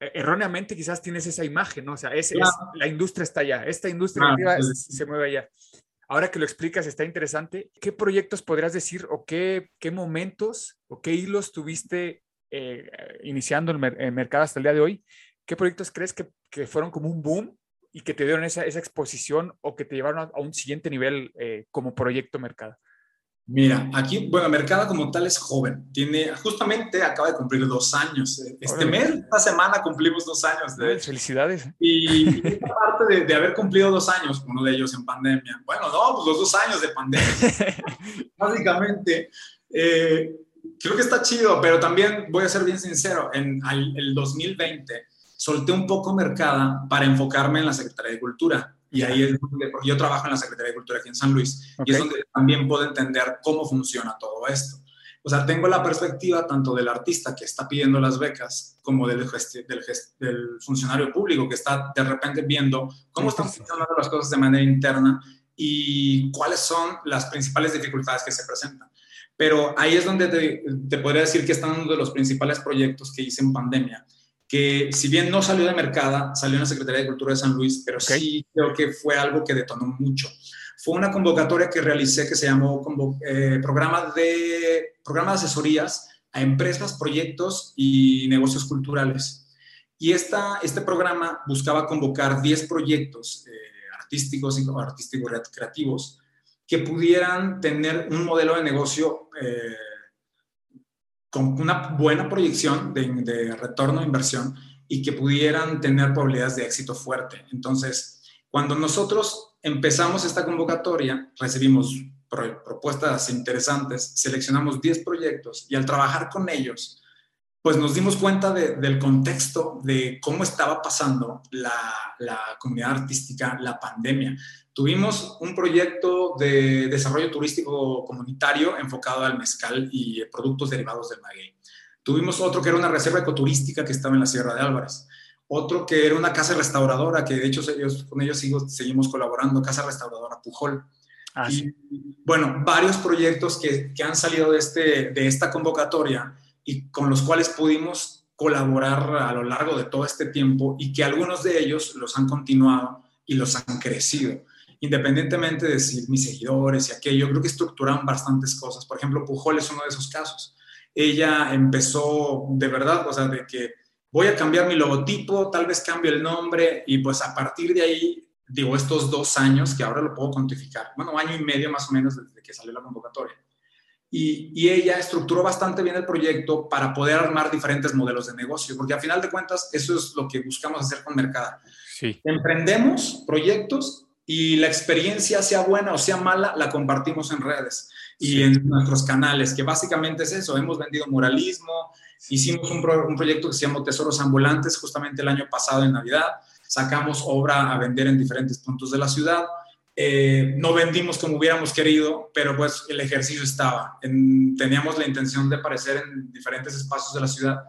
eh, erróneamente quizás tienes esa imagen, ¿no? O sea, es, la industria está allá, esta industria Ah, se mueve allá. Ahora que lo explicas, está interesante. ¿Qué proyectos podrías decir o qué, qué momentos o qué hilos tuviste eh, iniciando el, mer- el mercado hasta el día de hoy? ¿Qué proyectos crees que, que fueron como un boom y que te dieron esa, esa exposición o que te llevaron a, a un siguiente nivel eh, como proyecto mercado? Mira, aquí, bueno, Mercado como tal es joven. Tiene, justamente acaba de cumplir dos años. Este Órale. mes, esta semana cumplimos dos años. De hecho. Felicidades. Y esta parte de, de haber cumplido dos años, uno de ellos en pandemia. Bueno, no, pues los dos años de pandemia. Básicamente, eh, creo que está chido, pero también voy a ser bien sincero, en al- el 2020 solté un poco Mercada para enfocarme en la Secretaría de Cultura. Y ahí es donde, porque yo trabajo en la Secretaría de Cultura aquí en San Luis, y es donde también puedo entender cómo funciona todo esto. O sea, tengo la perspectiva tanto del artista que está pidiendo las becas como del, del, del funcionario público que está de repente viendo cómo están funcionando las cosas de manera interna y cuáles son las principales dificultades que se presentan. Pero ahí es donde te, te podría decir que están uno de los principales proyectos que hice en pandemia, que si bien no salió de Mercada, salió en la Secretaría de Cultura de San Luis, pero Ok. sí creo que fue algo que detonó mucho. Fue una convocatoria que realicé que se llamó eh, programa, de, programa de asesorías a empresas, proyectos y negocios culturales. Y esta, este programa buscaba convocar 10 proyectos eh, artísticos y artísticos creativos que pudieran tener un modelo de negocio eh, con una buena proyección de, retorno de inversión y que pudieran tener probabilidades de éxito fuerte. Entonces, cuando nosotros empezamos esta convocatoria, recibimos pro- propuestas interesantes, seleccionamos 10 proyectos y al trabajar con ellos, pues nos dimos cuenta de- del contexto de cómo estaba pasando la comunidad artística, la pandemia. Tuvimos un proyecto de desarrollo turístico comunitario enfocado al mezcal y eh, productos derivados del maguey. Tuvimos otro que era una reserva ecoturística que estaba en la Sierra de Álvarez. Otro que era una casa restauradora, que de hecho ellos, con ellos sigo- seguimos colaborando, Casa Restauradora Pujol. Ah, sí. Y bueno, varios proyectos que, que han salido de, este, de esta convocatoria y con los cuales pudimos colaborar a lo largo de todo este tiempo y que algunos de ellos los han continuado y los han crecido. Independientemente de si mis seguidores y aquello, creo que estructuran bastantes cosas. Por ejemplo, Pujol es uno de esos casos. Ella empezó de verdad, o sea, de que voy a cambiar mi logotipo, tal vez cambie el nombre y pues a partir de ahí, digo, estos dos años que ahora lo puedo cuantificar, bueno, año y medio más o menos desde que salió la convocatoria. Y, y ella estructuró bastante bien el proyecto para poder armar diferentes modelos de negocio, porque a final de cuentas eso es lo que buscamos hacer con Mercada. Sí. Emprendemos proyectos y la experiencia, sea buena o sea mala, la compartimos en redes y Sí. en nuestros canales, que básicamente es eso. Hemos vendido muralismo, hicimos un, pro- un proyecto que se llamó Tesoros Ambulantes justamente el año pasado en Navidad. Sacamos obra a vender en diferentes puntos de la ciudad. Eh, no vendimos como hubiéramos querido, pero pues el ejercicio estaba. En- teníamos la intención de aparecer en diferentes espacios de la ciudad,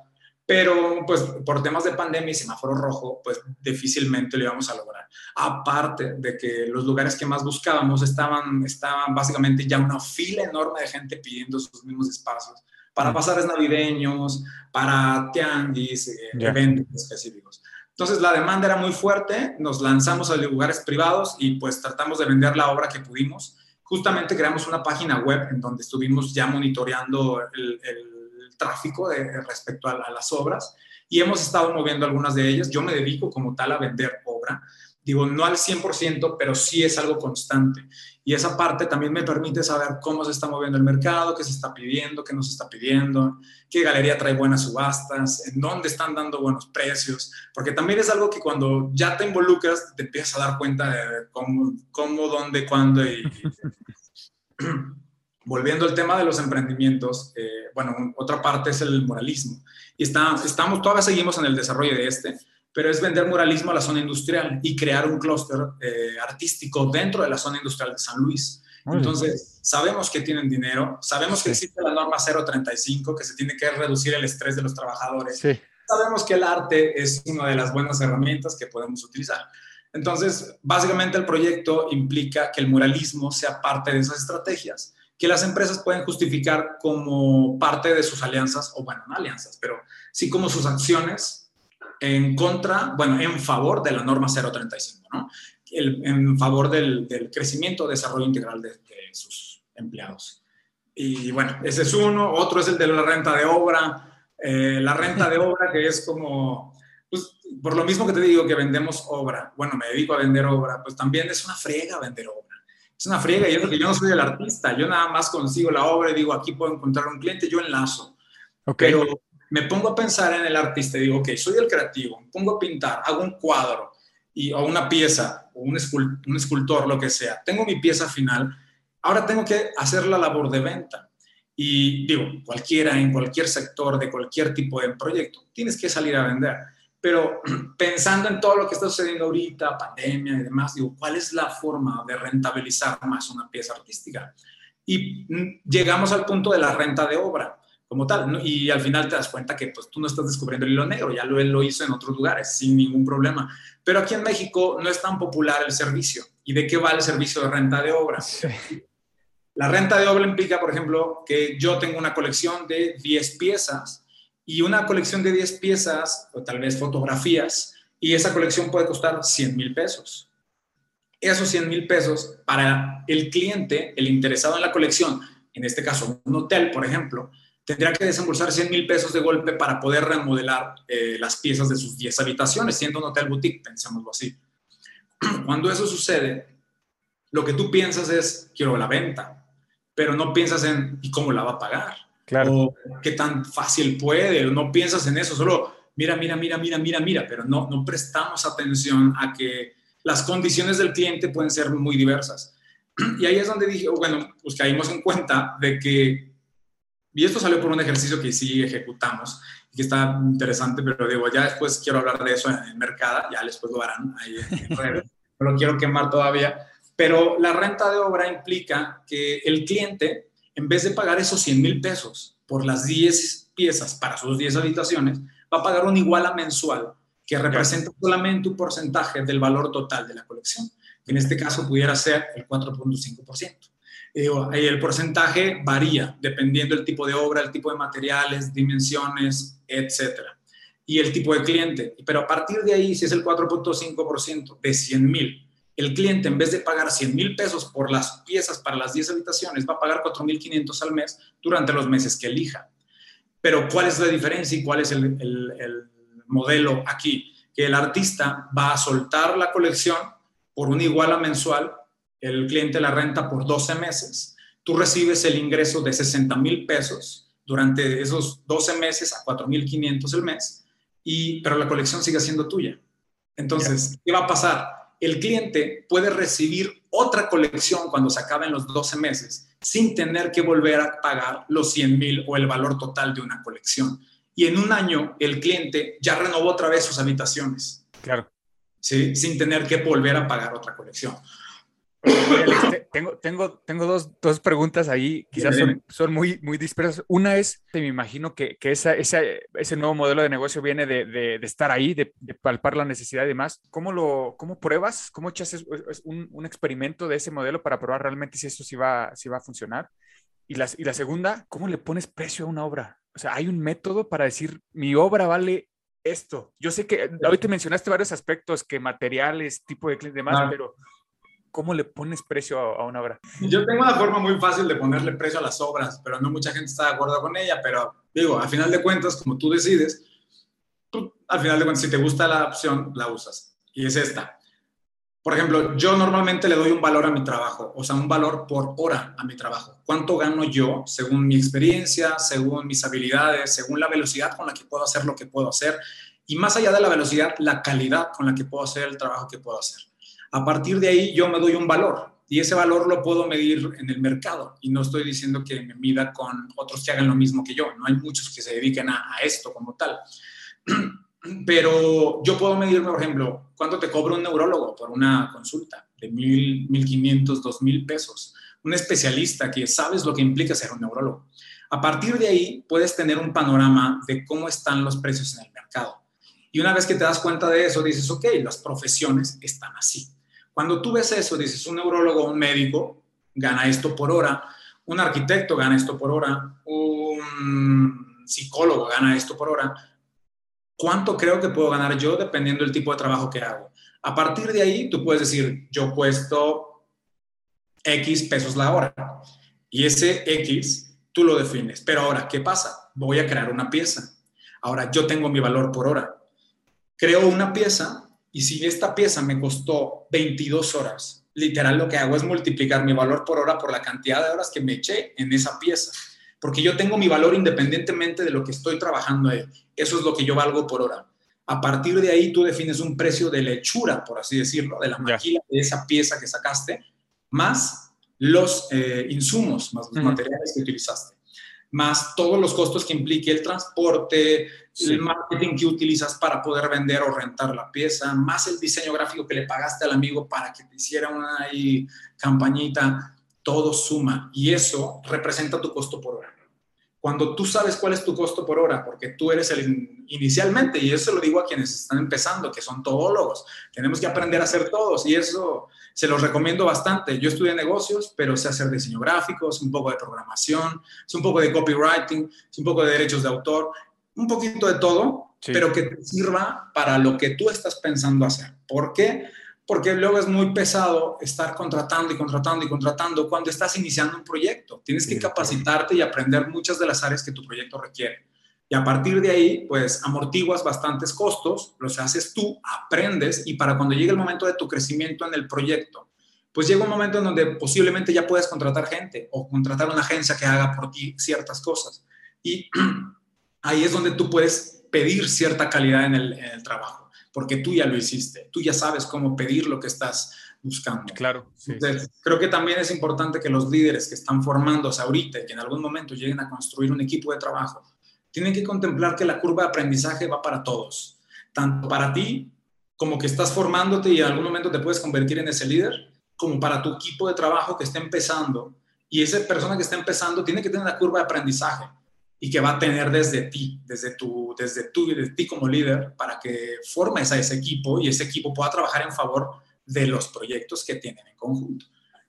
pero pues por temas de pandemia y semáforo rojo, pues difícilmente lo íbamos a lograr. Aparte de que los lugares que más buscábamos estaban, estaban básicamente ya una fila enorme de gente pidiendo sus mismos espacios para Mm. pasares navideños, para tianguis, eh, Ya. eventos específicos. Entonces la demanda era muy fuerte, nos lanzamos a lugares privados y pues tratamos de vender la obra que pudimos. Justamente creamos una página web en donde estuvimos ya monitoreando el, el tráfico de- respecto a, a las obras y hemos estado moviendo algunas de ellas. Yo me dedico como tal a vender obra. Digo, no al 100%, pero sí es algo constante. Y esa parte también me permite saber cómo se está moviendo el mercado, qué se está pidiendo, qué no se está pidiendo, qué galería trae buenas subastas, en dónde están dando buenos precios, porque también es algo que cuando ya te involucras te empiezas a dar cuenta de cómo, cómo dónde, cuándo y... Volviendo al tema de los emprendimientos, eh, bueno, otra parte es el muralismo. Y está, estamos, todavía seguimos en el desarrollo de este, pero es vender muralismo a la zona industrial y crear un clúster eh, artístico dentro de la zona industrial de San Luis. Muy bien. Entonces, sabemos que tienen dinero, sabemos que Sí. existe la norma 035, que se tiene que reducir el estrés de los trabajadores. Sí. Sabemos que el arte es una de las buenas herramientas que podemos utilizar. Entonces, básicamente el proyecto implica que el muralismo sea parte de esas estrategias, que las empresas pueden justificar como parte de sus alianzas, o bueno, no alianzas, pero sí como sus acciones en contra, bueno, en favor de la norma 035, ¿no? El- en favor del, del crecimiento, desarrollo integral de, sus empleados. Y bueno, ese es uno. Otro es el de la renta de obra. Eh, la renta de obra que es como, pues, por lo mismo que te digo que vendemos obra, bueno, me dedico a vender obra, pues también es una friega vender obra. Es una friega y es que yo no soy el artista, yo nada más consigo la obra y digo, aquí puedo encontrar un cliente, yo enlazo. Ok. Pero me pongo a pensar en el artista y digo, ok, soy el creativo, me pongo a pintar, hago un cuadro y, o una pieza, o un, escul- un escultor, lo que sea. Tengo mi pieza final, ahora tengo que hacer la labor de venta. Y digo, cualquiera, en cualquier sector, de cualquier tipo de proyecto, tienes que salir a vender. Pero pensando en todo lo que está sucediendo ahorita, pandemia y demás, digo, ¿cuál es la forma de rentabilizar más una pieza artística? Y mm, llegamos al punto de la renta de obra como tal. ¿no? Y al final te das cuenta que pues, tú no estás descubriendo el hilo negro, ya lo, él lo hizo en otros lugares sin ningún problema. Pero aquí en México no es tan popular el servicio ¿Y de qué va el servicio de renta de obra? La renta de obra implica, por ejemplo, que yo tengo una colección de 10 piezas y una colección de 10 piezas, o tal vez fotografías, y esa colección puede costar 100 mil pesos. Esos 100 mil pesos para el cliente, el interesado en la colección, en este caso un hotel, por ejemplo, tendría que desembolsar 100 mil pesos de golpe para poder remodelar eh, las piezas de sus 10 habitaciones, siendo un hotel boutique, pensémoslo así. Cuando eso sucede, lo que tú piensas es, quiero la venta, pero no piensas en, ¿y cómo la va a pagar? Claro. O qué tan fácil puede, no piensas en eso, solo mira, mira, mira, mira, mira, mira, pero no, no prestamos atención a que las condiciones del cliente pueden ser muy diversas. Y ahí es donde dije, bueno, pues caímos en cuenta de que y esto salió por un ejercicio que sí ejecutamos y que está interesante, pero digo, ya después quiero hablar de eso en el mercado, ya después lo harán ahí en redes, no lo quiero quemar todavía. Pero la renta de obra implica que el cliente, en vez de pagar esos 100 mil pesos por las 10 piezas para sus 10 habitaciones, va a pagar un iguala mensual que representa solamente un porcentaje del valor total de la colección, que en este caso pudiera ser el 4.5% el porcentaje varía dependiendo del tipo de obra, el tipo de materiales, dimensiones, etcétera, y el tipo de cliente. Pero a partir de ahí, si es el 4.5% de 100 mil, el cliente en vez de pagar 100 mil pesos por las piezas para las 10 habitaciones, va a pagar 4.500 al mes durante los meses que elija. Pero ¿cuál es la diferencia y cuál es el, el modelo aquí? Que el artista va a soltar la colección por una iguala mensual el cliente la renta por 12 meses, tú recibes el ingreso de 60 mil pesos durante esos 12 meses a 4.500 el mes, y, pero la colección sigue siendo tuya. Entonces, ¿qué va a pasar? El cliente puede recibir otra colección cuando se acaben los 12 meses sin tener que volver a pagar los 100 mil o el valor total de una colección. Y en un año el cliente ya renovó otra vez sus habitaciones. Claro. ¿sí? Sin tener que volver a pagar otra colección. Tengo, tengo, tengo dos, dos preguntas ahí, quizás son, son, muy, muy dispersas. Una es, me imagino que, que esa, esa, ese nuevo modelo de negocio viene de, de, de estar ahí, de, de, palpar la necesidad y demás. ¿Cómo, lo, cómo pruebas? ¿Cómo echas un, un, experimento de ese modelo para probar realmente si esto sí va, si va a funcionar? Y la, y la segunda, ¿cómo le pones precio a una obra? O sea, hay un método para decir, mi obra vale esto. Yo sé que ahorita mencionaste varios aspectos, que materiales, tipo de cliente, demás, ah. pero ¿cómo le pones precio a, una obra? Yo tengo una forma muy fácil de ponerle precio a las obras, pero no mucha gente está de acuerdo con ella, pero digo, al final de cuentas, como tú decides, al final de cuentas, si te gusta la opción, la usas. Y es esta. Por ejemplo, yo normalmente le doy un valor a mi trabajo, o sea, un valor por hora a mi trabajo. ¿Cuánto gano yo según mi experiencia, según mis habilidades, según la velocidad con la que puedo hacer lo que puedo hacer? Y más allá de la velocidad, la calidad con la que puedo hacer el trabajo que puedo hacer. A partir de ahí yo me doy un valor y ese valor lo puedo medir en el mercado y no estoy diciendo que me mida con otros que hagan lo mismo que yo, no hay muchos que se dediquen a, esto como tal. Pero yo puedo medir, por ejemplo, cuánto te cobra un neurólogo por una consulta de mil, mil quinientos, dos mil pesos. Un especialista que sabes lo que implica ser un neurólogo. A partir de ahí puedes tener un panorama de cómo están los precios en el mercado. Y una vez que te das cuenta de eso, dices, ok, las profesiones están así. Cuando tú ves eso, dices, un neurólogo, un médico gana esto por hora, un arquitecto gana esto por hora, un psicólogo gana esto por hora, ¿cuánto creo que puedo ganar yo dependiendo del tipo de trabajo que hago? A partir de ahí, tú puedes decir, yo cuesto X pesos la hora. Y ese X, tú lo defines. Pero ahora, ¿qué pasa? Voy a crear una pieza. Ahora, yo tengo mi valor por hora. Creo una pieza y si esta pieza me costó 22 horas, literal lo que hago es multiplicar mi valor por hora por la cantidad de horas que me eché en esa pieza. Porque yo tengo mi valor independientemente de lo que estoy trabajando ahí. Eso es lo que yo valgo por hora. A partir de ahí tú defines un precio de lechura, por así decirlo, de la maquila de esa pieza que sacaste, más los eh, insumos, más los materiales que utilizaste más todos los costos que implique el transporte, el marketing que utilizas para poder vender o rentar la pieza, más el diseño gráfico que le pagaste al amigo para que te hiciera una campañita, todo suma y eso representa tu costo por hora. cuando tú sabes cuál es tu costo por hora, porque tú eres el in- inicialmente, y eso lo digo a quienes están empezando, que son todólogos, tenemos que aprender a hacer todos, y eso se los recomiendo bastante. Yo estudié negocios, pero sé hacer diseño gráfico, es un poco de programación, es un poco de copywriting, es un poco de derechos de autor, un poquito de todo, Sí. pero que te sirva para lo que tú estás pensando hacer. ¿Por qué? Porque luego es muy pesado estar contratando y contratando y contratando cuando estás iniciando un proyecto. Tienes que capacitarte y aprender muchas de las áreas que tu proyecto requiere. Y a partir de ahí, pues amortiguas bastantes costos, los haces tú, aprendes y para cuando llegue el momento de tu crecimiento en el proyecto, pues llega un momento en donde posiblemente ya puedes contratar gente o contratar una agencia que haga por ti ciertas cosas. Y ahí es donde tú puedes pedir cierta calidad en el, en el trabajo, porque tú ya lo hiciste, tú ya sabes cómo pedir lo que estás buscando. Claro. sí. Entonces, creo que también es importante que los líderes que están formándose ahorita y que en algún momento lleguen a construir un equipo de trabajo, tienen que contemplar que la curva de aprendizaje va para todos, tanto para ti como que estás formándote y en algún momento te puedes convertir en ese líder, como para tu equipo de trabajo que está empezando. Y esa persona que está empezando tiene que tener la curva de aprendizaje y que va a tener desde ti, desde tu, desde tú y de ti como líder, para que formes a ese equipo y ese equipo pueda trabajar en favor de los proyectos que tienen en conjunto.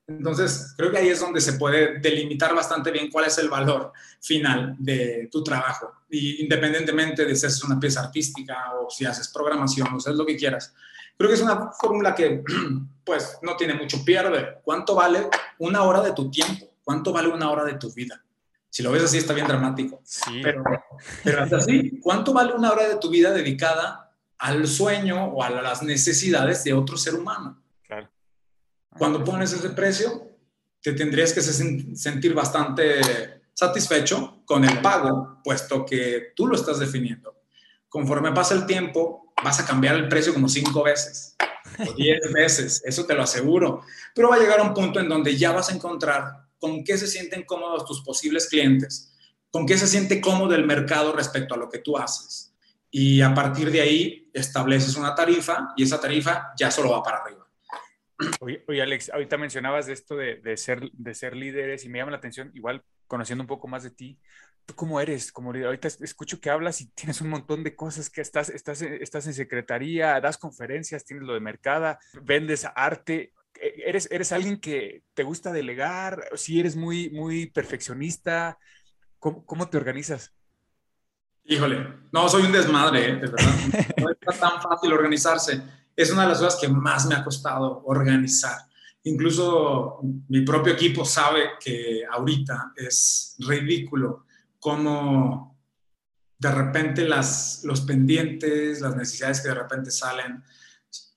Entonces, creo que ahí es donde se puede delimitar bastante bien cuál es el valor final de tu trabajo. Y independientemente de si haces una pieza artística o si haces programación o si haces lo que quieras. Creo que es una fórmula que, pues, no tiene mucho pierde. ¿Cuánto vale una hora de tu tiempo? ¿Cuánto vale una hora de tu vida? Si lo ves así, está bien dramático. Sí. Pero, pero hasta así, ¿cuánto vale una hora de tu vida dedicada al sueño o a las necesidades de otro ser humano? Claro. Cuando pones ese precio, te tendrías que sen- sentir bastante satisfecho con el pago, puesto que tú lo estás definiendo. Conforme pasa el tiempo, vas a cambiar el precio como cinco veces o diez veces, eso te lo aseguro. Pero va a llegar un punto en donde ya vas a encontrar con qué se sienten cómodos tus posibles clientes, con qué se siente cómodo el mercado respecto a lo que tú haces. Y a partir de ahí estableces una tarifa y esa tarifa ya solo va para arriba. Oye, oye, Alex, ahorita mencionabas de esto de, de ser, de ser líderes y me llama la atención, igual conociendo un poco más de ti, ¿tú cómo eres como líder? Ahorita es- escucho que hablas y tienes un montón de cosas que estás, estás, estás en secretaría, das conferencias, tienes lo de mercada, vendes arte. E- ¿Eres, eres alguien que te gusta delegar? Si eres muy, muy perfeccionista, ¿cómo, cómo te organizas? Híjole, no, soy un desmadre, ¿eh? de verdad. No está tan fácil organizarse. Es una de las cosas que más me ha costado organizar. Incluso mi propio equipo sabe que ahorita es ridículo cómo de repente las, los pendientes, las necesidades que de repente salen,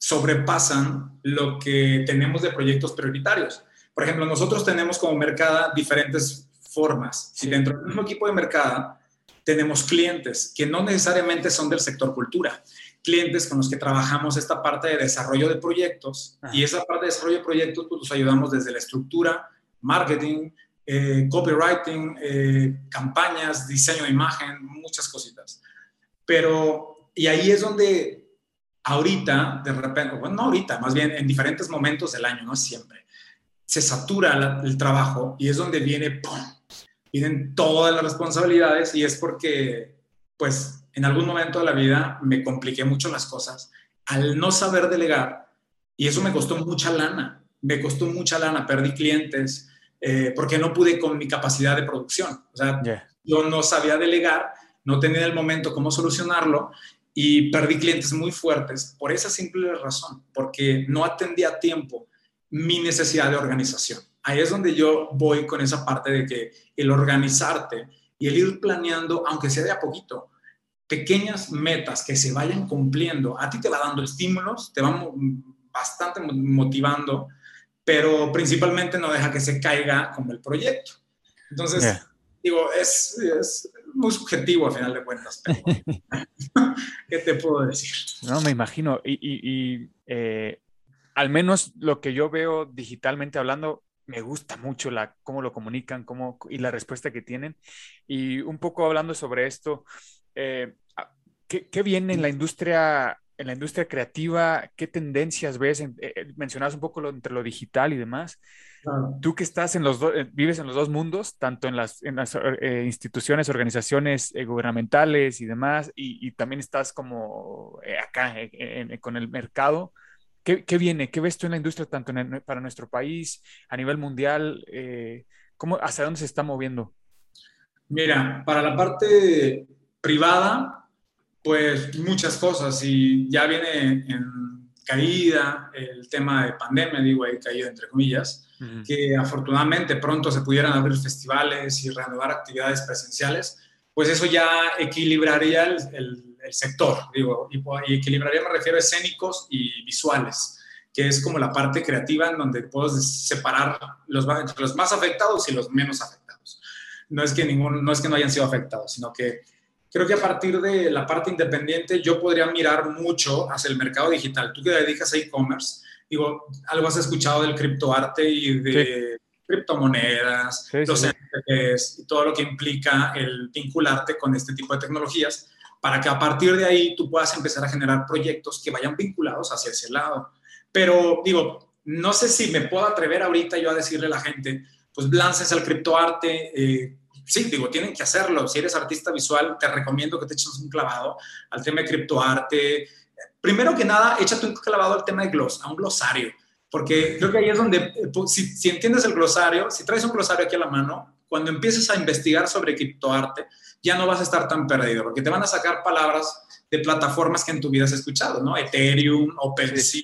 sobrepasan lo que tenemos de proyectos prioritarios. Por ejemplo, nosotros tenemos como Mercada diferentes formas. Sí. Y dentro del mismo equipo de Mercada tenemos clientes que no necesariamente son del sector cultura, clientes con los que trabajamos esta parte de desarrollo de proyectos Ajá. y esa parte de desarrollo de proyectos pues los ayudamos desde la estructura, marketing, eh, copywriting, eh, campañas, diseño de imagen, muchas cositas. Pero, y ahí es donde ahorita, de repente, bueno, no ahorita, más bien en diferentes momentos del año, no siempre, se satura la- el trabajo y es donde viene, ¡pum! vienen todas las responsabilidades y es porque, pues, en algún momento de la vida me compliqué mucho las cosas al no saber delegar y eso me costó mucha lana, me costó mucha lana, perdí clientes eh, porque no pude con mi capacidad de producción. O sea, yo no sabía delegar, no tenía en el momento cómo solucionarlo y perdí clientes muy fuertes por esa simple razón, porque no atendí a tiempo mi necesidad de organización. Ahí es donde yo voy con esa parte de que el organizarte y el ir planeando, aunque sea de a poquito, pequeñas metas que se vayan cumpliendo, a ti te va dando estímulos, te va bastante mo- motivando, pero principalmente no deja que se caiga como el proyecto. Entonces, digo, es, es muy subjetivo a final de cuentas, pero ¿qué te puedo decir? No, me imagino. Y, y- y, eh, al menos lo que yo veo digitalmente hablando, me gusta mucho la, cómo lo comunican cómo, y la respuesta que tienen. Y un poco hablando sobre esto, eh, ¿qué, qué viene en la industria en la industria creativa, ¿qué tendencias ves? Eh, eh, mencionabas un poco lo, entre lo digital y demás. Claro. Tú que estás en los dos, eh, vives en los dos mundos, tanto en las, en las eh, instituciones, organizaciones eh, gubernamentales y demás, y, y también estás como eh, acá con el mercado. ¿Qué, qué viene? ¿Qué ves tú en la industria, tanto en el- para nuestro país, a nivel mundial? ¿cómo, ¿Hacia dónde se está moviendo? Mira, para la parte privada, pues muchas cosas y ya viene en caída el tema de pandemia, digo ahí caída entre comillas, que afortunadamente pronto se pudieran abrir festivales y reanudar actividades presenciales, pues eso ya equilibraría el, el- el sector, digo, y, equilibraría me refiero a escénicos y visuales, que es como la parte creativa en donde puedes separar los, los más afectados y los menos afectados. No es que ningún, no es que no hayan sido afectados, sino que creo que a partir de la parte independiente yo podría mirar mucho hacia el mercado digital. Tú que dedicas a e-commerce, digo, algo has escuchado del criptoarte y de criptomonedas, Sí, sí, los sí. NFTs y todo lo que implica el vincularte con este tipo de tecnologías para que a partir de ahí tú puedas empezar a generar proyectos que vayan vinculados hacia ese lado. Pero digo, no sé si me puedo atrever ahorita yo a decirle a la gente, pues láncense al criptoarte. Eh, sí, digo, tienen que hacerlo. Si eres artista visual, te recomiendo que te eches un clavado al tema de criptoarte. Primero que nada, échate un clavado al tema de gloss, a un glosario, porque creo que ahí es donde, eh, si, si entiendes el glosario, si traes un glosario aquí a la mano, cuando empieces a investigar sobre criptoarte, ya no vas a estar tan perdido, porque te van a sacar palabras de plataformas que en tu vida has escuchado, ¿no? Ethereum, OpenSea,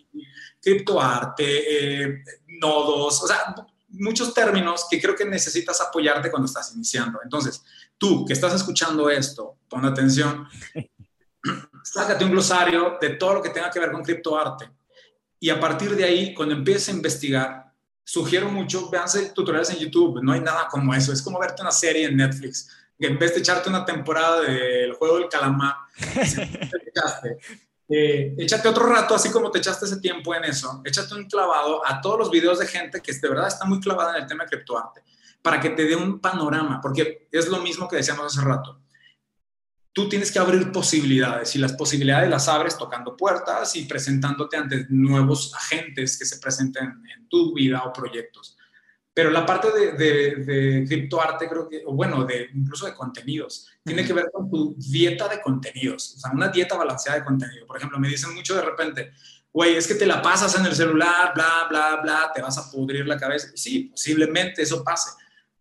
criptoarte, eh, nodos, o sea, muchos términos que creo que necesitas apoyarte cuando estás iniciando. Entonces, tú que estás escuchando esto, pon atención, sácate un glosario de todo lo que tenga que ver con criptoarte. Y a partir de ahí, cuando empieces a investigar, sugiero mucho, véanse tutoriales en YouTube, no hay nada como eso, es como verte una serie en Netflix, en vez de echarte una temporada del juego del calamar, eh, échate otro rato, así como te echaste ese tiempo en eso, échate un clavado a todos los videos de gente que de verdad está muy clavada en el tema de criptoarte, para que te dé un panorama, porque es lo mismo que decíamos hace rato. Tú tienes que abrir posibilidades y las posibilidades las abres tocando puertas y presentándote ante nuevos agentes que se presenten en tu vida o proyectos. Pero la parte de, de, de criptoarte, creo que, o bueno, de, incluso de contenidos, tiene que ver con tu dieta de contenidos, o sea, una dieta balanceada de contenido. Por ejemplo, me dicen mucho de repente, güey, es que te la pasas en el celular, bla, bla, bla, te vas a pudrir la cabeza. Sí, posiblemente eso pase,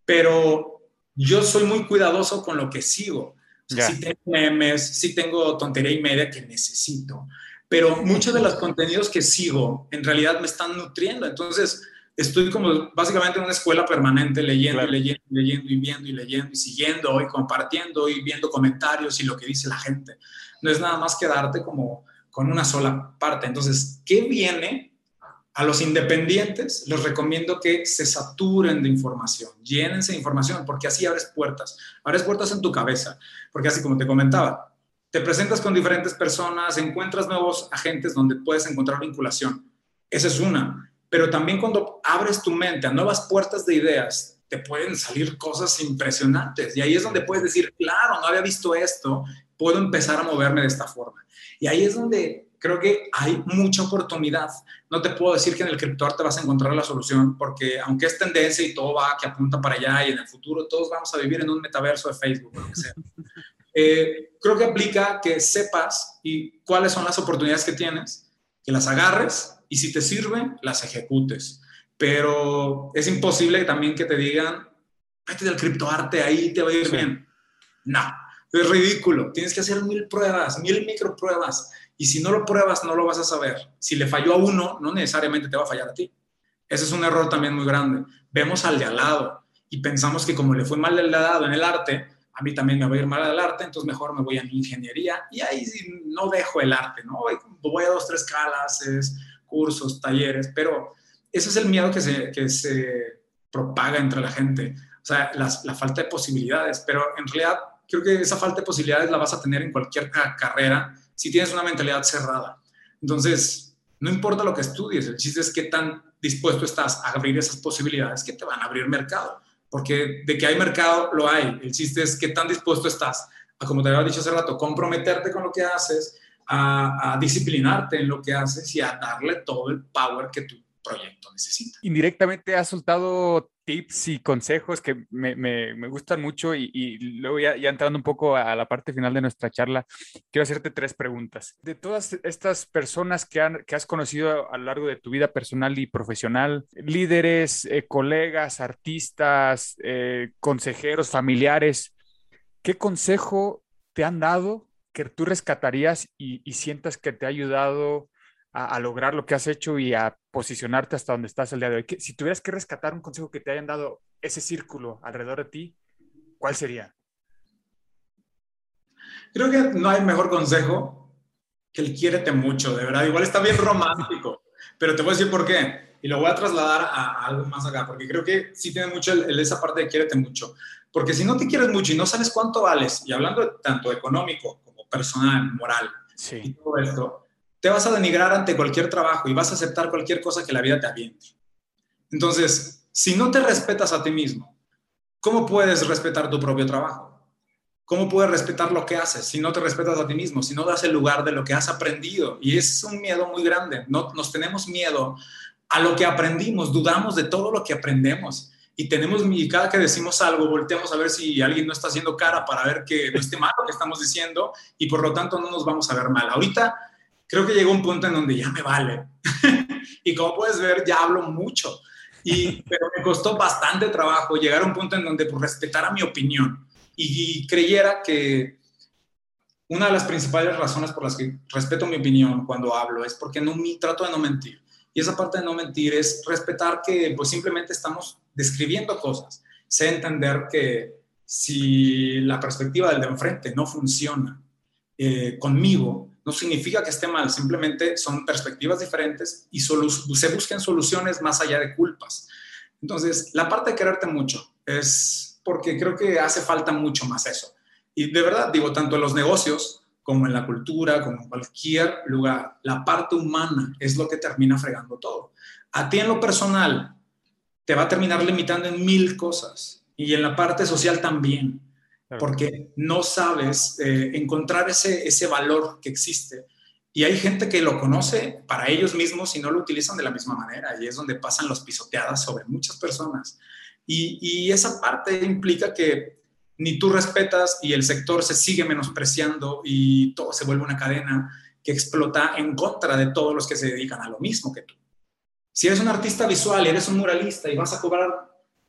pero yo soy muy cuidadoso con lo que sigo. O sea, Ya. sí tengo memes, sí tengo tontería y media que necesito, pero muchos de los contenidos que sigo en realidad me están nutriendo. Entonces, estoy como básicamente en una escuela permanente, leyendo Claro. y leyendo, y leyendo y viendo y leyendo y siguiendo y compartiendo y viendo comentarios y lo que dice la gente. No es nada más quedarte como con una sola parte. Entonces, ¿qué viene? A los independientes les recomiendo que se saturen de información, llénense de información, porque así abres puertas, abres puertas en tu cabeza, porque así como te comentaba, te presentas con diferentes personas, encuentras nuevos agentes donde puedes encontrar vinculación. Esa es una. Pero también cuando abres tu mente a nuevas puertas de ideas, te pueden salir cosas impresionantes. Y ahí es donde puedes decir, claro, no había visto esto, puedo empezar a moverme de esta forma. Y ahí es donde creo que hay mucha oportunidad. No te puedo decir que en el criptoarte vas a encontrar la solución, porque aunque es tendencia y todo va que apunta para allá y en el futuro todos vamos a vivir en un metaverso de Facebook o lo que sea. Eh, creo que aplica que sepas y cuáles son las oportunidades que tienes, que las agarres y si te sirven, las ejecutes. Pero es imposible también que te digan, vete del criptoarte, ahí te va a ir Sí. bien. No, es ridículo. Tienes que hacer mil pruebas, mil micro pruebas. Y si no lo pruebas, no lo vas a saber. Si le falló a uno, no necesariamente te va a fallar a ti. Ese es un error también muy grande. Vemos al de al lado y pensamos que como le fue mal al de al lado en el arte, a mí también me va a ir mal al arte, entonces mejor me voy a mi ingeniería y ahí no dejo el arte, ¿no? Voy, voy a dos, tres clases, cursos, talleres, pero ese es el miedo que se, que se propaga entre la gente, o sea, las- la falta de posibilidades, pero en realidad creo que esa falta de posibilidades la vas a tener en cualquier ca- carrera si tienes una mentalidad cerrada. Entonces, no importa lo que estudies, el chiste es qué tan dispuesto estás a abrir esas posibilidades que te van a abrir mercado, porque de que hay mercado, lo hay. El chiste es qué tan dispuesto estás a, como te había dicho hace rato, comprometerte con lo que haces, a, disciplinarte en lo que haces y a darle todo el power que tu proyecto necesita. Indirectamente has soltado tips y consejos que me, me, me gustan mucho y, y luego ya, ya, entrando un poco a la parte final de nuestra charla, quiero hacerte tres preguntas. De todas estas personas que, han, que has conocido a lo largo de tu vida personal y profesional, líderes, eh, colegas, artistas, eh, consejeros, familiares, ¿qué consejo te han dado que tú rescatarías y, y sientas que te ha ayudado a, lograr lo que has hecho y a posicionarte hasta donde estás el día de hoy. Si tuvieras que rescatar un consejo que te hayan dado ese círculo alrededor de ti, ¿cuál sería? Creo que no hay mejor consejo que el quiérete mucho, de verdad. Igual está bien romántico, pero te voy a decir por qué. Y lo voy a trasladar a, algo más acá, porque creo que sí tiene mucho el, el, esa parte de quiérete mucho. Porque si no te quieres mucho y no sabes cuánto vales, y hablando tanto económico como personal, moral, sí. y todo esto, te vas a denigrar ante cualquier trabajo y vas a aceptar cualquier cosa que la vida te aviente. Entonces, si no te respetas a ti mismo, ¿cómo puedes respetar tu propio trabajo? ¿Cómo puedes respetar lo que haces si no te respetas a ti mismo, si no das el lugar de lo que has aprendido? Y es un miedo muy grande. No, nos tenemos miedo a lo que aprendimos, dudamos de todo lo que aprendemos. Y tenemos, y cada que decimos algo, volteamos a ver si alguien no está haciendo cara para ver que no esté mal lo que estamos diciendo y por lo tanto no nos vamos a ver mal. Ahorita creo que llegó un punto en donde ya me vale. y como puedes ver, ya hablo mucho. Y, pero me costó bastante trabajo llegar a un punto en donde pues, respetara mi opinión y, y, creyera que una de las principales razones por las que respeto mi opinión cuando hablo es porque no me, trato de no mentir. Y esa parte de no mentir es respetar que pues simplemente estamos describiendo cosas. Sé entender que si la perspectiva del de enfrente no funciona eh, conmigo, no significa que esté mal, simplemente son perspectivas diferentes y se busquen soluciones más allá de culpas. Entonces, la parte de quererte mucho es porque creo que hace falta mucho más eso. Y de verdad, digo, tanto en los negocios como en la cultura, como en cualquier lugar, la parte humana es lo que termina fregando todo. A ti en lo personal te va a terminar limitando en mil cosas y en la parte social también porque no sabes eh, encontrar ese, ese valor que existe. Y hay gente que lo conoce para ellos mismos y no lo utilizan de la misma manera. Y es donde pasan los pisoteadas sobre muchas personas. Y, y esa parte implica que ni tú respetas y el sector se sigue menospreciando y todo se vuelve una cadena que explota en contra de todos los que se dedican a lo mismo que tú. Si eres un artista visual y eres un muralista y vas a cobrar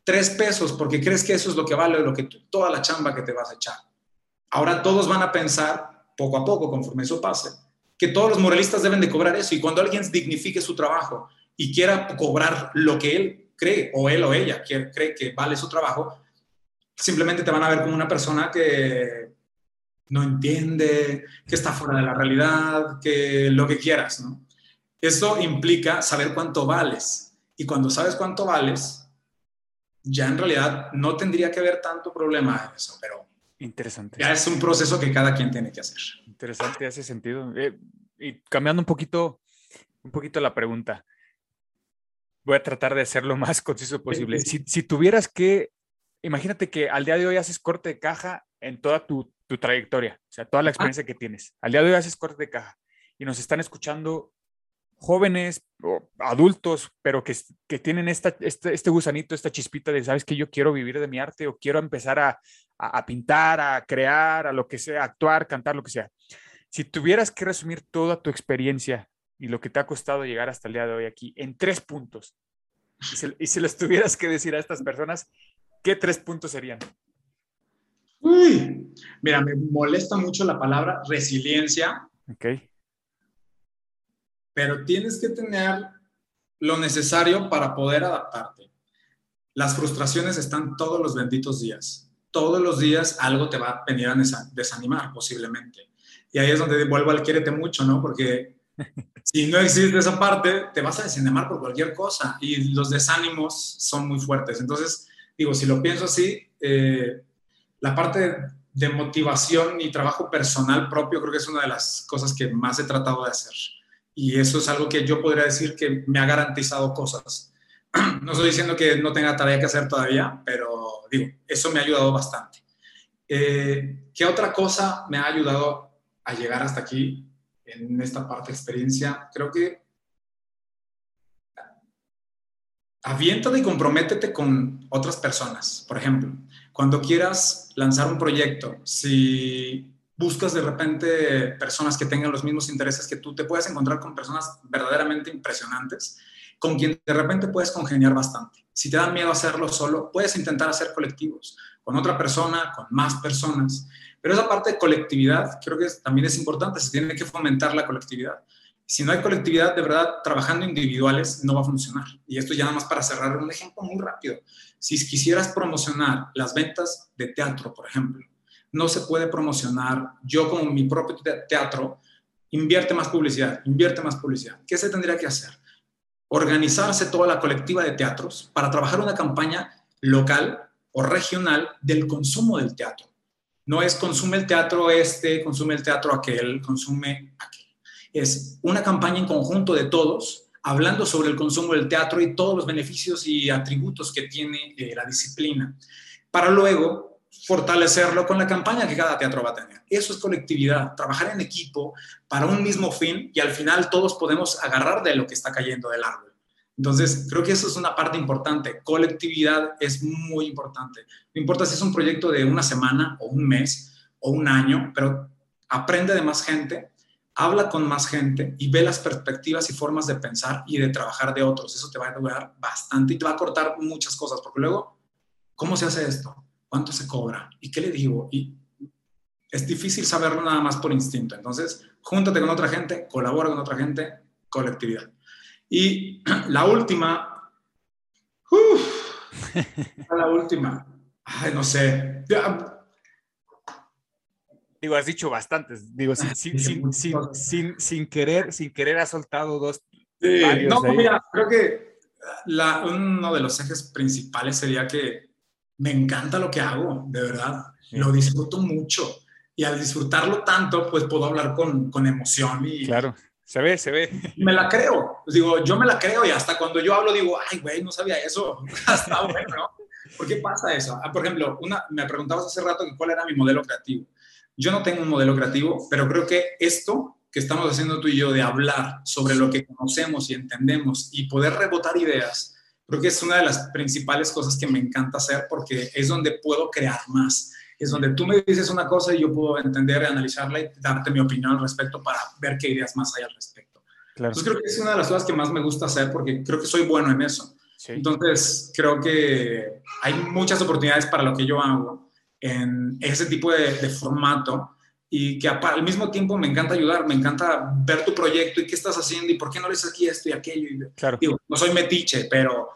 tres pesos porque crees que eso es lo que vale lo que toda la chamba que te vas a echar. Ahora todos van a pensar, poco a poco, conforme eso pase, que todos los muralistas deben de cobrar eso y cuando alguien dignifique su trabajo y quiera cobrar lo que él cree o él o ella cree que vale su trabajo, simplemente te van a ver como una persona que no entiende, que está fuera de la realidad, que lo que quieras, ¿no? Eso implica saber cuánto vales. Y cuando sabes cuánto vales, ya en realidad no tendría que haber tanto problema en eso, pero interesante. Ya es un proceso que cada quien tiene que hacer. Interesante, hace sentido. Eh, y cambiando un poquito, un poquito la pregunta, voy a tratar de ser lo más conciso posible. Si, si, tuvieras que, imagínate que al día de hoy haces corte de caja en toda tu, tu trayectoria, o sea, toda la experiencia ah. que tienes. Al día de hoy haces corte de caja y nos están escuchando jóvenes o adultos, pero que, que tienen esta, este, este, gusanito, esta chispita de, sabes que yo quiero vivir de mi arte o quiero empezar a, a, a, pintar, a crear, a lo que sea, actuar, cantar, lo que sea. Si tuvieras que resumir toda tu experiencia y lo que te ha costado llegar hasta el día de hoy aquí en tres puntos, y si, y si les tuvieras que decir a estas personas, ¿qué tres puntos serían? Uy, mira, me molesta mucho la palabra resiliencia. Ok pero tienes que tener lo necesario para poder adaptarte. Las frustraciones están todos los benditos días. Todos los días algo te va a venir a desanimar posiblemente. Y ahí es donde vuelvo al quiérete mucho, ¿no? Porque si no existe esa parte, te vas a desanimar por cualquier cosa y los desánimos son muy fuertes. Entonces, digo, si lo pienso así, eh, la parte de motivación y trabajo personal propio creo que es una de las cosas que más he tratado de hacer y eso es algo que yo podría decir que me ha garantizado cosas. No estoy diciendo que no tenga tarea que hacer todavía, pero digo, eso me ha ayudado bastante. Eh, ¿Qué otra cosa me ha ayudado a llegar hasta aquí? en esta parte de experiencia, creo que aviéntate y comprométete con otras personas. Por ejemplo, cuando quieras lanzar un proyecto, si buscas de repente personas que tengan los mismos intereses que tú, te puedes encontrar con personas verdaderamente impresionantes, con quien de repente puedes congeniar bastante. Si te da miedo hacerlo solo, puedes intentar hacer colectivos, con otra persona, con más personas. Pero esa parte de colectividad creo que también es importante, se tiene que fomentar la colectividad. Si no hay colectividad, de verdad, trabajando individuales no va a funcionar. Y esto ya nada más para cerrar un ejemplo muy rápido. Si quisieras promocionar las ventas de teatro, por ejemplo, no se puede promocionar yo como mi propio teatro, invierte más publicidad, invierte más publicidad. ¿Qué se tendría que hacer? Organizarse toda la colectiva de teatros para trabajar una campaña local o regional del consumo del teatro no es consume el teatro este, consume el teatro aquel, consume aquel. Es una campaña en conjunto de todos, hablando sobre el consumo del teatro y todos los beneficios y atributos que tiene eh, la disciplina, para luego fortalecerlo con la campaña que cada teatro va a tener. Eso es colectividad, trabajar en equipo para un mismo fin y al final todos podemos agarrar de lo que está cayendo del árbol. Entonces, creo que eso es una parte importante. Colectividad es muy importante. No importa si es un proyecto de una semana o un mes o un año, pero aprende de más gente, habla con más gente y ve las perspectivas y formas de pensar y de trabajar de otros. Eso te va a ayudar bastante y te va a cortar muchas cosas, porque luego, ¿cómo se hace esto? ¿Cuánto se cobra? ¿Y qué le digo? Y es difícil saberlo nada más por instinto. Entonces, júntate con otra gente, colabora con otra gente, colectividad. Y la última, la última, ay, no sé. Digo, has dicho bastantes. Digo, sin, sin, sin, sin, querer, sin querer has soltado dos. no, mira, creo que la, uno de los ejes principales sería que me encanta lo que hago, de verdad. Lo disfruto mucho. Y al disfrutarlo tanto, pues puedo hablar con, con emoción y, claro. Se ve, se ve. Me la creo. Pues digo, yo me la creo y hasta cuando yo hablo digo, ay, güey, no sabía eso. Hasta bueno, ¿no? ¿Por qué pasa eso? Ah, por ejemplo, una, me preguntabas hace rato cuál era mi modelo creativo. Yo no tengo un modelo creativo, pero creo que esto que estamos haciendo tú y yo de hablar sobre lo que conocemos y entendemos y poder rebotar ideas, creo que es una de las principales cosas que me encanta hacer porque es donde puedo crear más es donde tú me dices una cosa y yo puedo entender, analizarla y darte mi opinión al respecto para ver qué ideas más hay al respecto. Claro. Entonces creo que es una de las cosas que más me gusta hacer porque creo que soy bueno en eso. Entonces creo que hay muchas oportunidades para lo que yo hago en ese tipo de, formato y que al mismo tiempo me encanta ayudar, me encanta ver tu proyecto y qué estás haciendo y por qué no lees aquí esto y aquello. Claro. Digo, no soy metiche, pero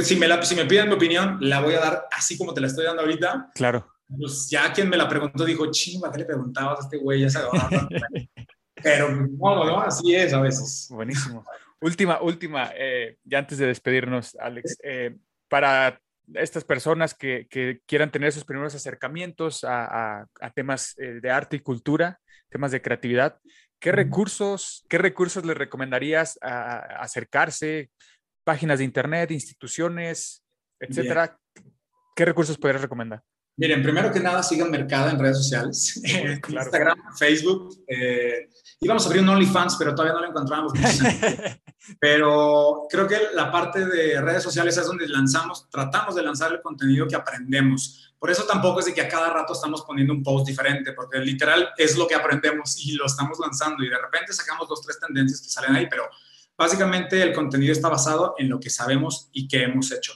si, me la, si me piden mi opinión, la voy a dar así como te la estoy dando ahorita. Claro pues ya quien me la preguntó dijo, chimba, ¿qué le preguntabas a este güey? Ya se Pero no, no, así es a veces. Buenísimo. última, última, eh, ya antes de despedirnos, Alex, eh, para estas personas que, que, quieran tener sus primeros acercamientos a, a, temas eh, de arte y cultura, temas de creatividad, ¿qué recursos, qué recursos les recomendarías a, acercarse? Páginas de internet, instituciones, etcétera. ¿Qué recursos podrías recomendar? Miren, primero que nada, sigan Mercada en redes sociales, Instagram, Facebook. Eh, íbamos a abrir un OnlyFans, pero todavía no lo encontramos. pero creo que la parte de redes sociales es donde lanzamos, tratamos de lanzar el contenido que aprendemos. Por eso tampoco es de que a cada rato estamos poniendo un post diferente, porque literal es lo que aprendemos y lo estamos lanzando y de repente sacamos dos, tres tendencias que salen ahí, pero básicamente el contenido está basado en lo que sabemos y que hemos hecho.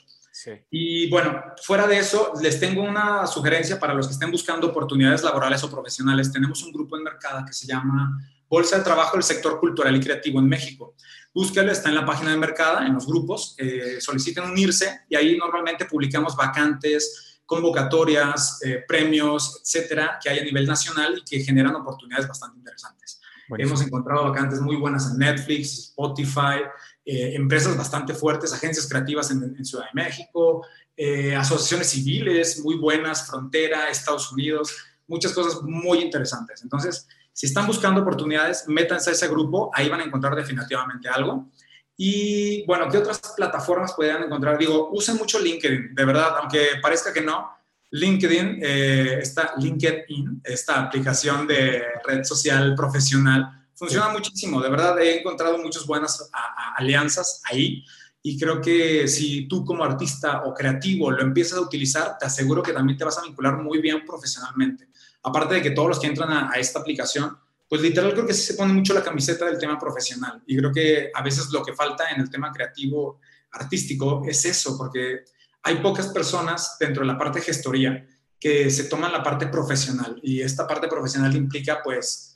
Y bueno, fuera de eso, les tengo una sugerencia para los que estén buscando oportunidades laborales o profesionales. Tenemos un grupo en Mercada que se llama Bolsa de Trabajo del Sector Cultural y Creativo en México. Búsquelo, está en la página de Mercada, en los grupos, eh, soliciten unirse y ahí normalmente publicamos vacantes, convocatorias, eh, premios, etcétera, que hay a nivel nacional y que generan oportunidades bastante interesantes. Hemos encontrado vacantes muy buenas en Netflix, Spotify, eh, empresas bastante fuertes, agencias creativas en, Ciudad de México, eh, asociaciones civiles muy buenas, Frontera, Estados Unidos, muchas cosas muy interesantes. Entonces, si están buscando oportunidades, métanse a ese grupo, ahí van a encontrar definitivamente algo. Y bueno, ¿qué otras plataformas pueden encontrar? Digo, usen mucho LinkedIn, de verdad, aunque parezca que no. LinkedIn, eh, LinkedIn, esta aplicación de red social profesional, Funciona muchísimo, de verdad he encontrado muchas buenas alianzas ahí y creo que si tú como artista o creativo lo empiezas a utilizar, te aseguro que también te vas a vincular muy bien profesionalmente. Aparte de que todos los que entran a, esta aplicación, pues literal creo que sí se pone mucho la camiseta del tema profesional y creo que a veces lo que falta en el tema creativo artístico es eso, porque hay pocas personas dentro de la parte gestoría que se toman la parte profesional y esta parte profesional implica pues,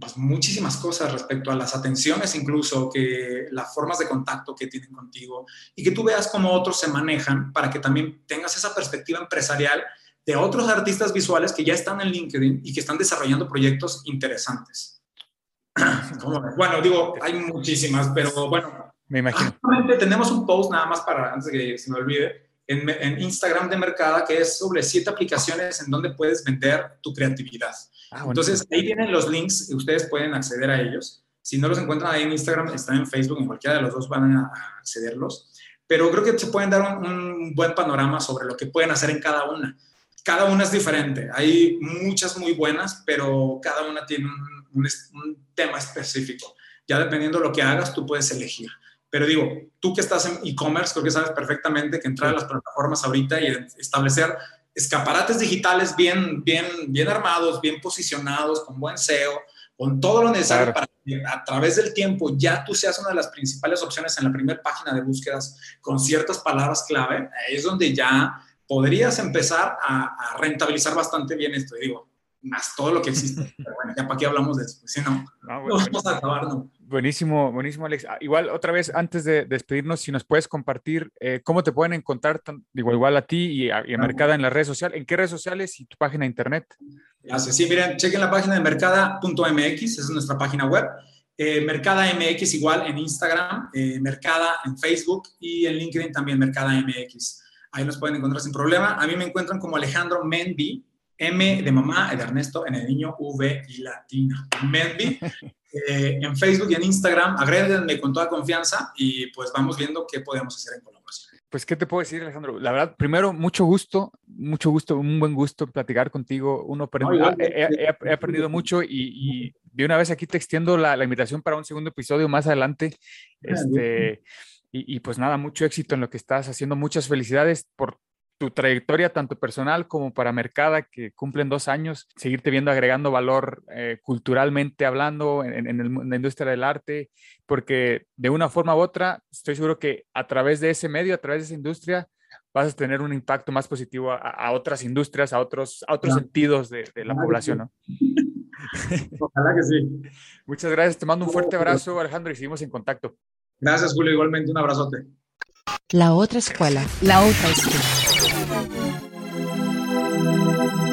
pues, muchísimas cosas respecto a las atenciones incluso, que las formas de contacto que tienen contigo y que tú veas cómo otros se manejan para que también tengas esa perspectiva empresarial de otros artistas visuales que ya están en LinkedIn y que están desarrollando proyectos interesantes. Bueno, digo, hay muchísimas, pero bueno. Me imagino. Tenemos un post nada más para, antes que se me olvide, en, en, Instagram de Mercada, que es sobre siete aplicaciones en donde puedes vender tu creatividad. Ah, Entonces, ahí tienen los links y ustedes pueden acceder a ellos. Si no los encuentran ahí en Instagram, están en Facebook, en cualquiera de los dos van a accederlos. Pero creo que se pueden dar un, un buen panorama sobre lo que pueden hacer en cada una. Cada una es diferente. Hay muchas muy buenas, pero cada una tiene un, un, un tema específico. Ya dependiendo de lo que hagas, tú puedes elegir. Pero digo, tú que estás en e-commerce, creo que sabes perfectamente que entrar a las plataformas ahorita y establecer escaparates digitales bien, bien, bien armados, bien posicionados, con buen SEO, con todo lo necesario para que a través del tiempo ya tú seas una de las principales opciones en la primera página de búsquedas con ciertas palabras clave, es donde ya podrías empezar a, a rentabilizar bastante bien esto. Y digo, más todo lo que existe. Pero bueno, ya para qué hablamos de eso, si no, no, bueno, vamos a acabar, ¿no? Buenísimo, buenísimo, Alex. Ah, igual, otra vez, antes de despedirnos, si nos puedes compartir eh, cómo te pueden encontrar, igual, igual a ti y a, y a Mercada en las redes sociales, en qué redes sociales y tu página de internet. Gracias. Sí, miren, chequen la página de mercada.mx, esa es nuestra página web. Eh, Mercada MX igual en Instagram, eh, Mercada en Facebook y en LinkedIn también Mercada MX. Ahí nos pueden encontrar sin problema. A mí me encuentran como Alejandro Menby, M de mamá, de Ernesto, en el niño, V y latina. Menby. Eh, en Facebook y en Instagram, agréguenme con toda confianza y pues vamos viendo qué podemos hacer en colaboración. Pues, ¿qué te puedo decir, Alejandro? La verdad, primero, mucho gusto, mucho gusto, un buen gusto platicar contigo. Uno aprende, no, he, he, he, aprendido mucho y, y, de una vez aquí te extiendo la, la, invitación para un segundo episodio más adelante. Este, y, y, pues nada, mucho éxito en lo que estás haciendo. Muchas felicidades por tu trayectoria tanto personal como para Mercada, que cumplen dos años, seguirte viendo agregando valor eh, culturalmente hablando en, en, el, en, la industria del arte, porque de una forma u otra, estoy seguro que a través de ese medio, a través de esa industria, vas a tener un impacto más positivo a, a otras industrias, a otros, a otros sentidos de, de la Ojalá población. ¿no? Ojalá que sí. Muchas gracias, te mando un fuerte abrazo, Alejandro, y seguimos en contacto. Gracias, Julio, igualmente un abrazote. La otra escuela, la otra escuela.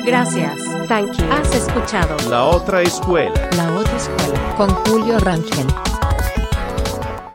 Gracias. Thank you. Has escuchado La otra escuela. La otra escuela con Julio Rangel.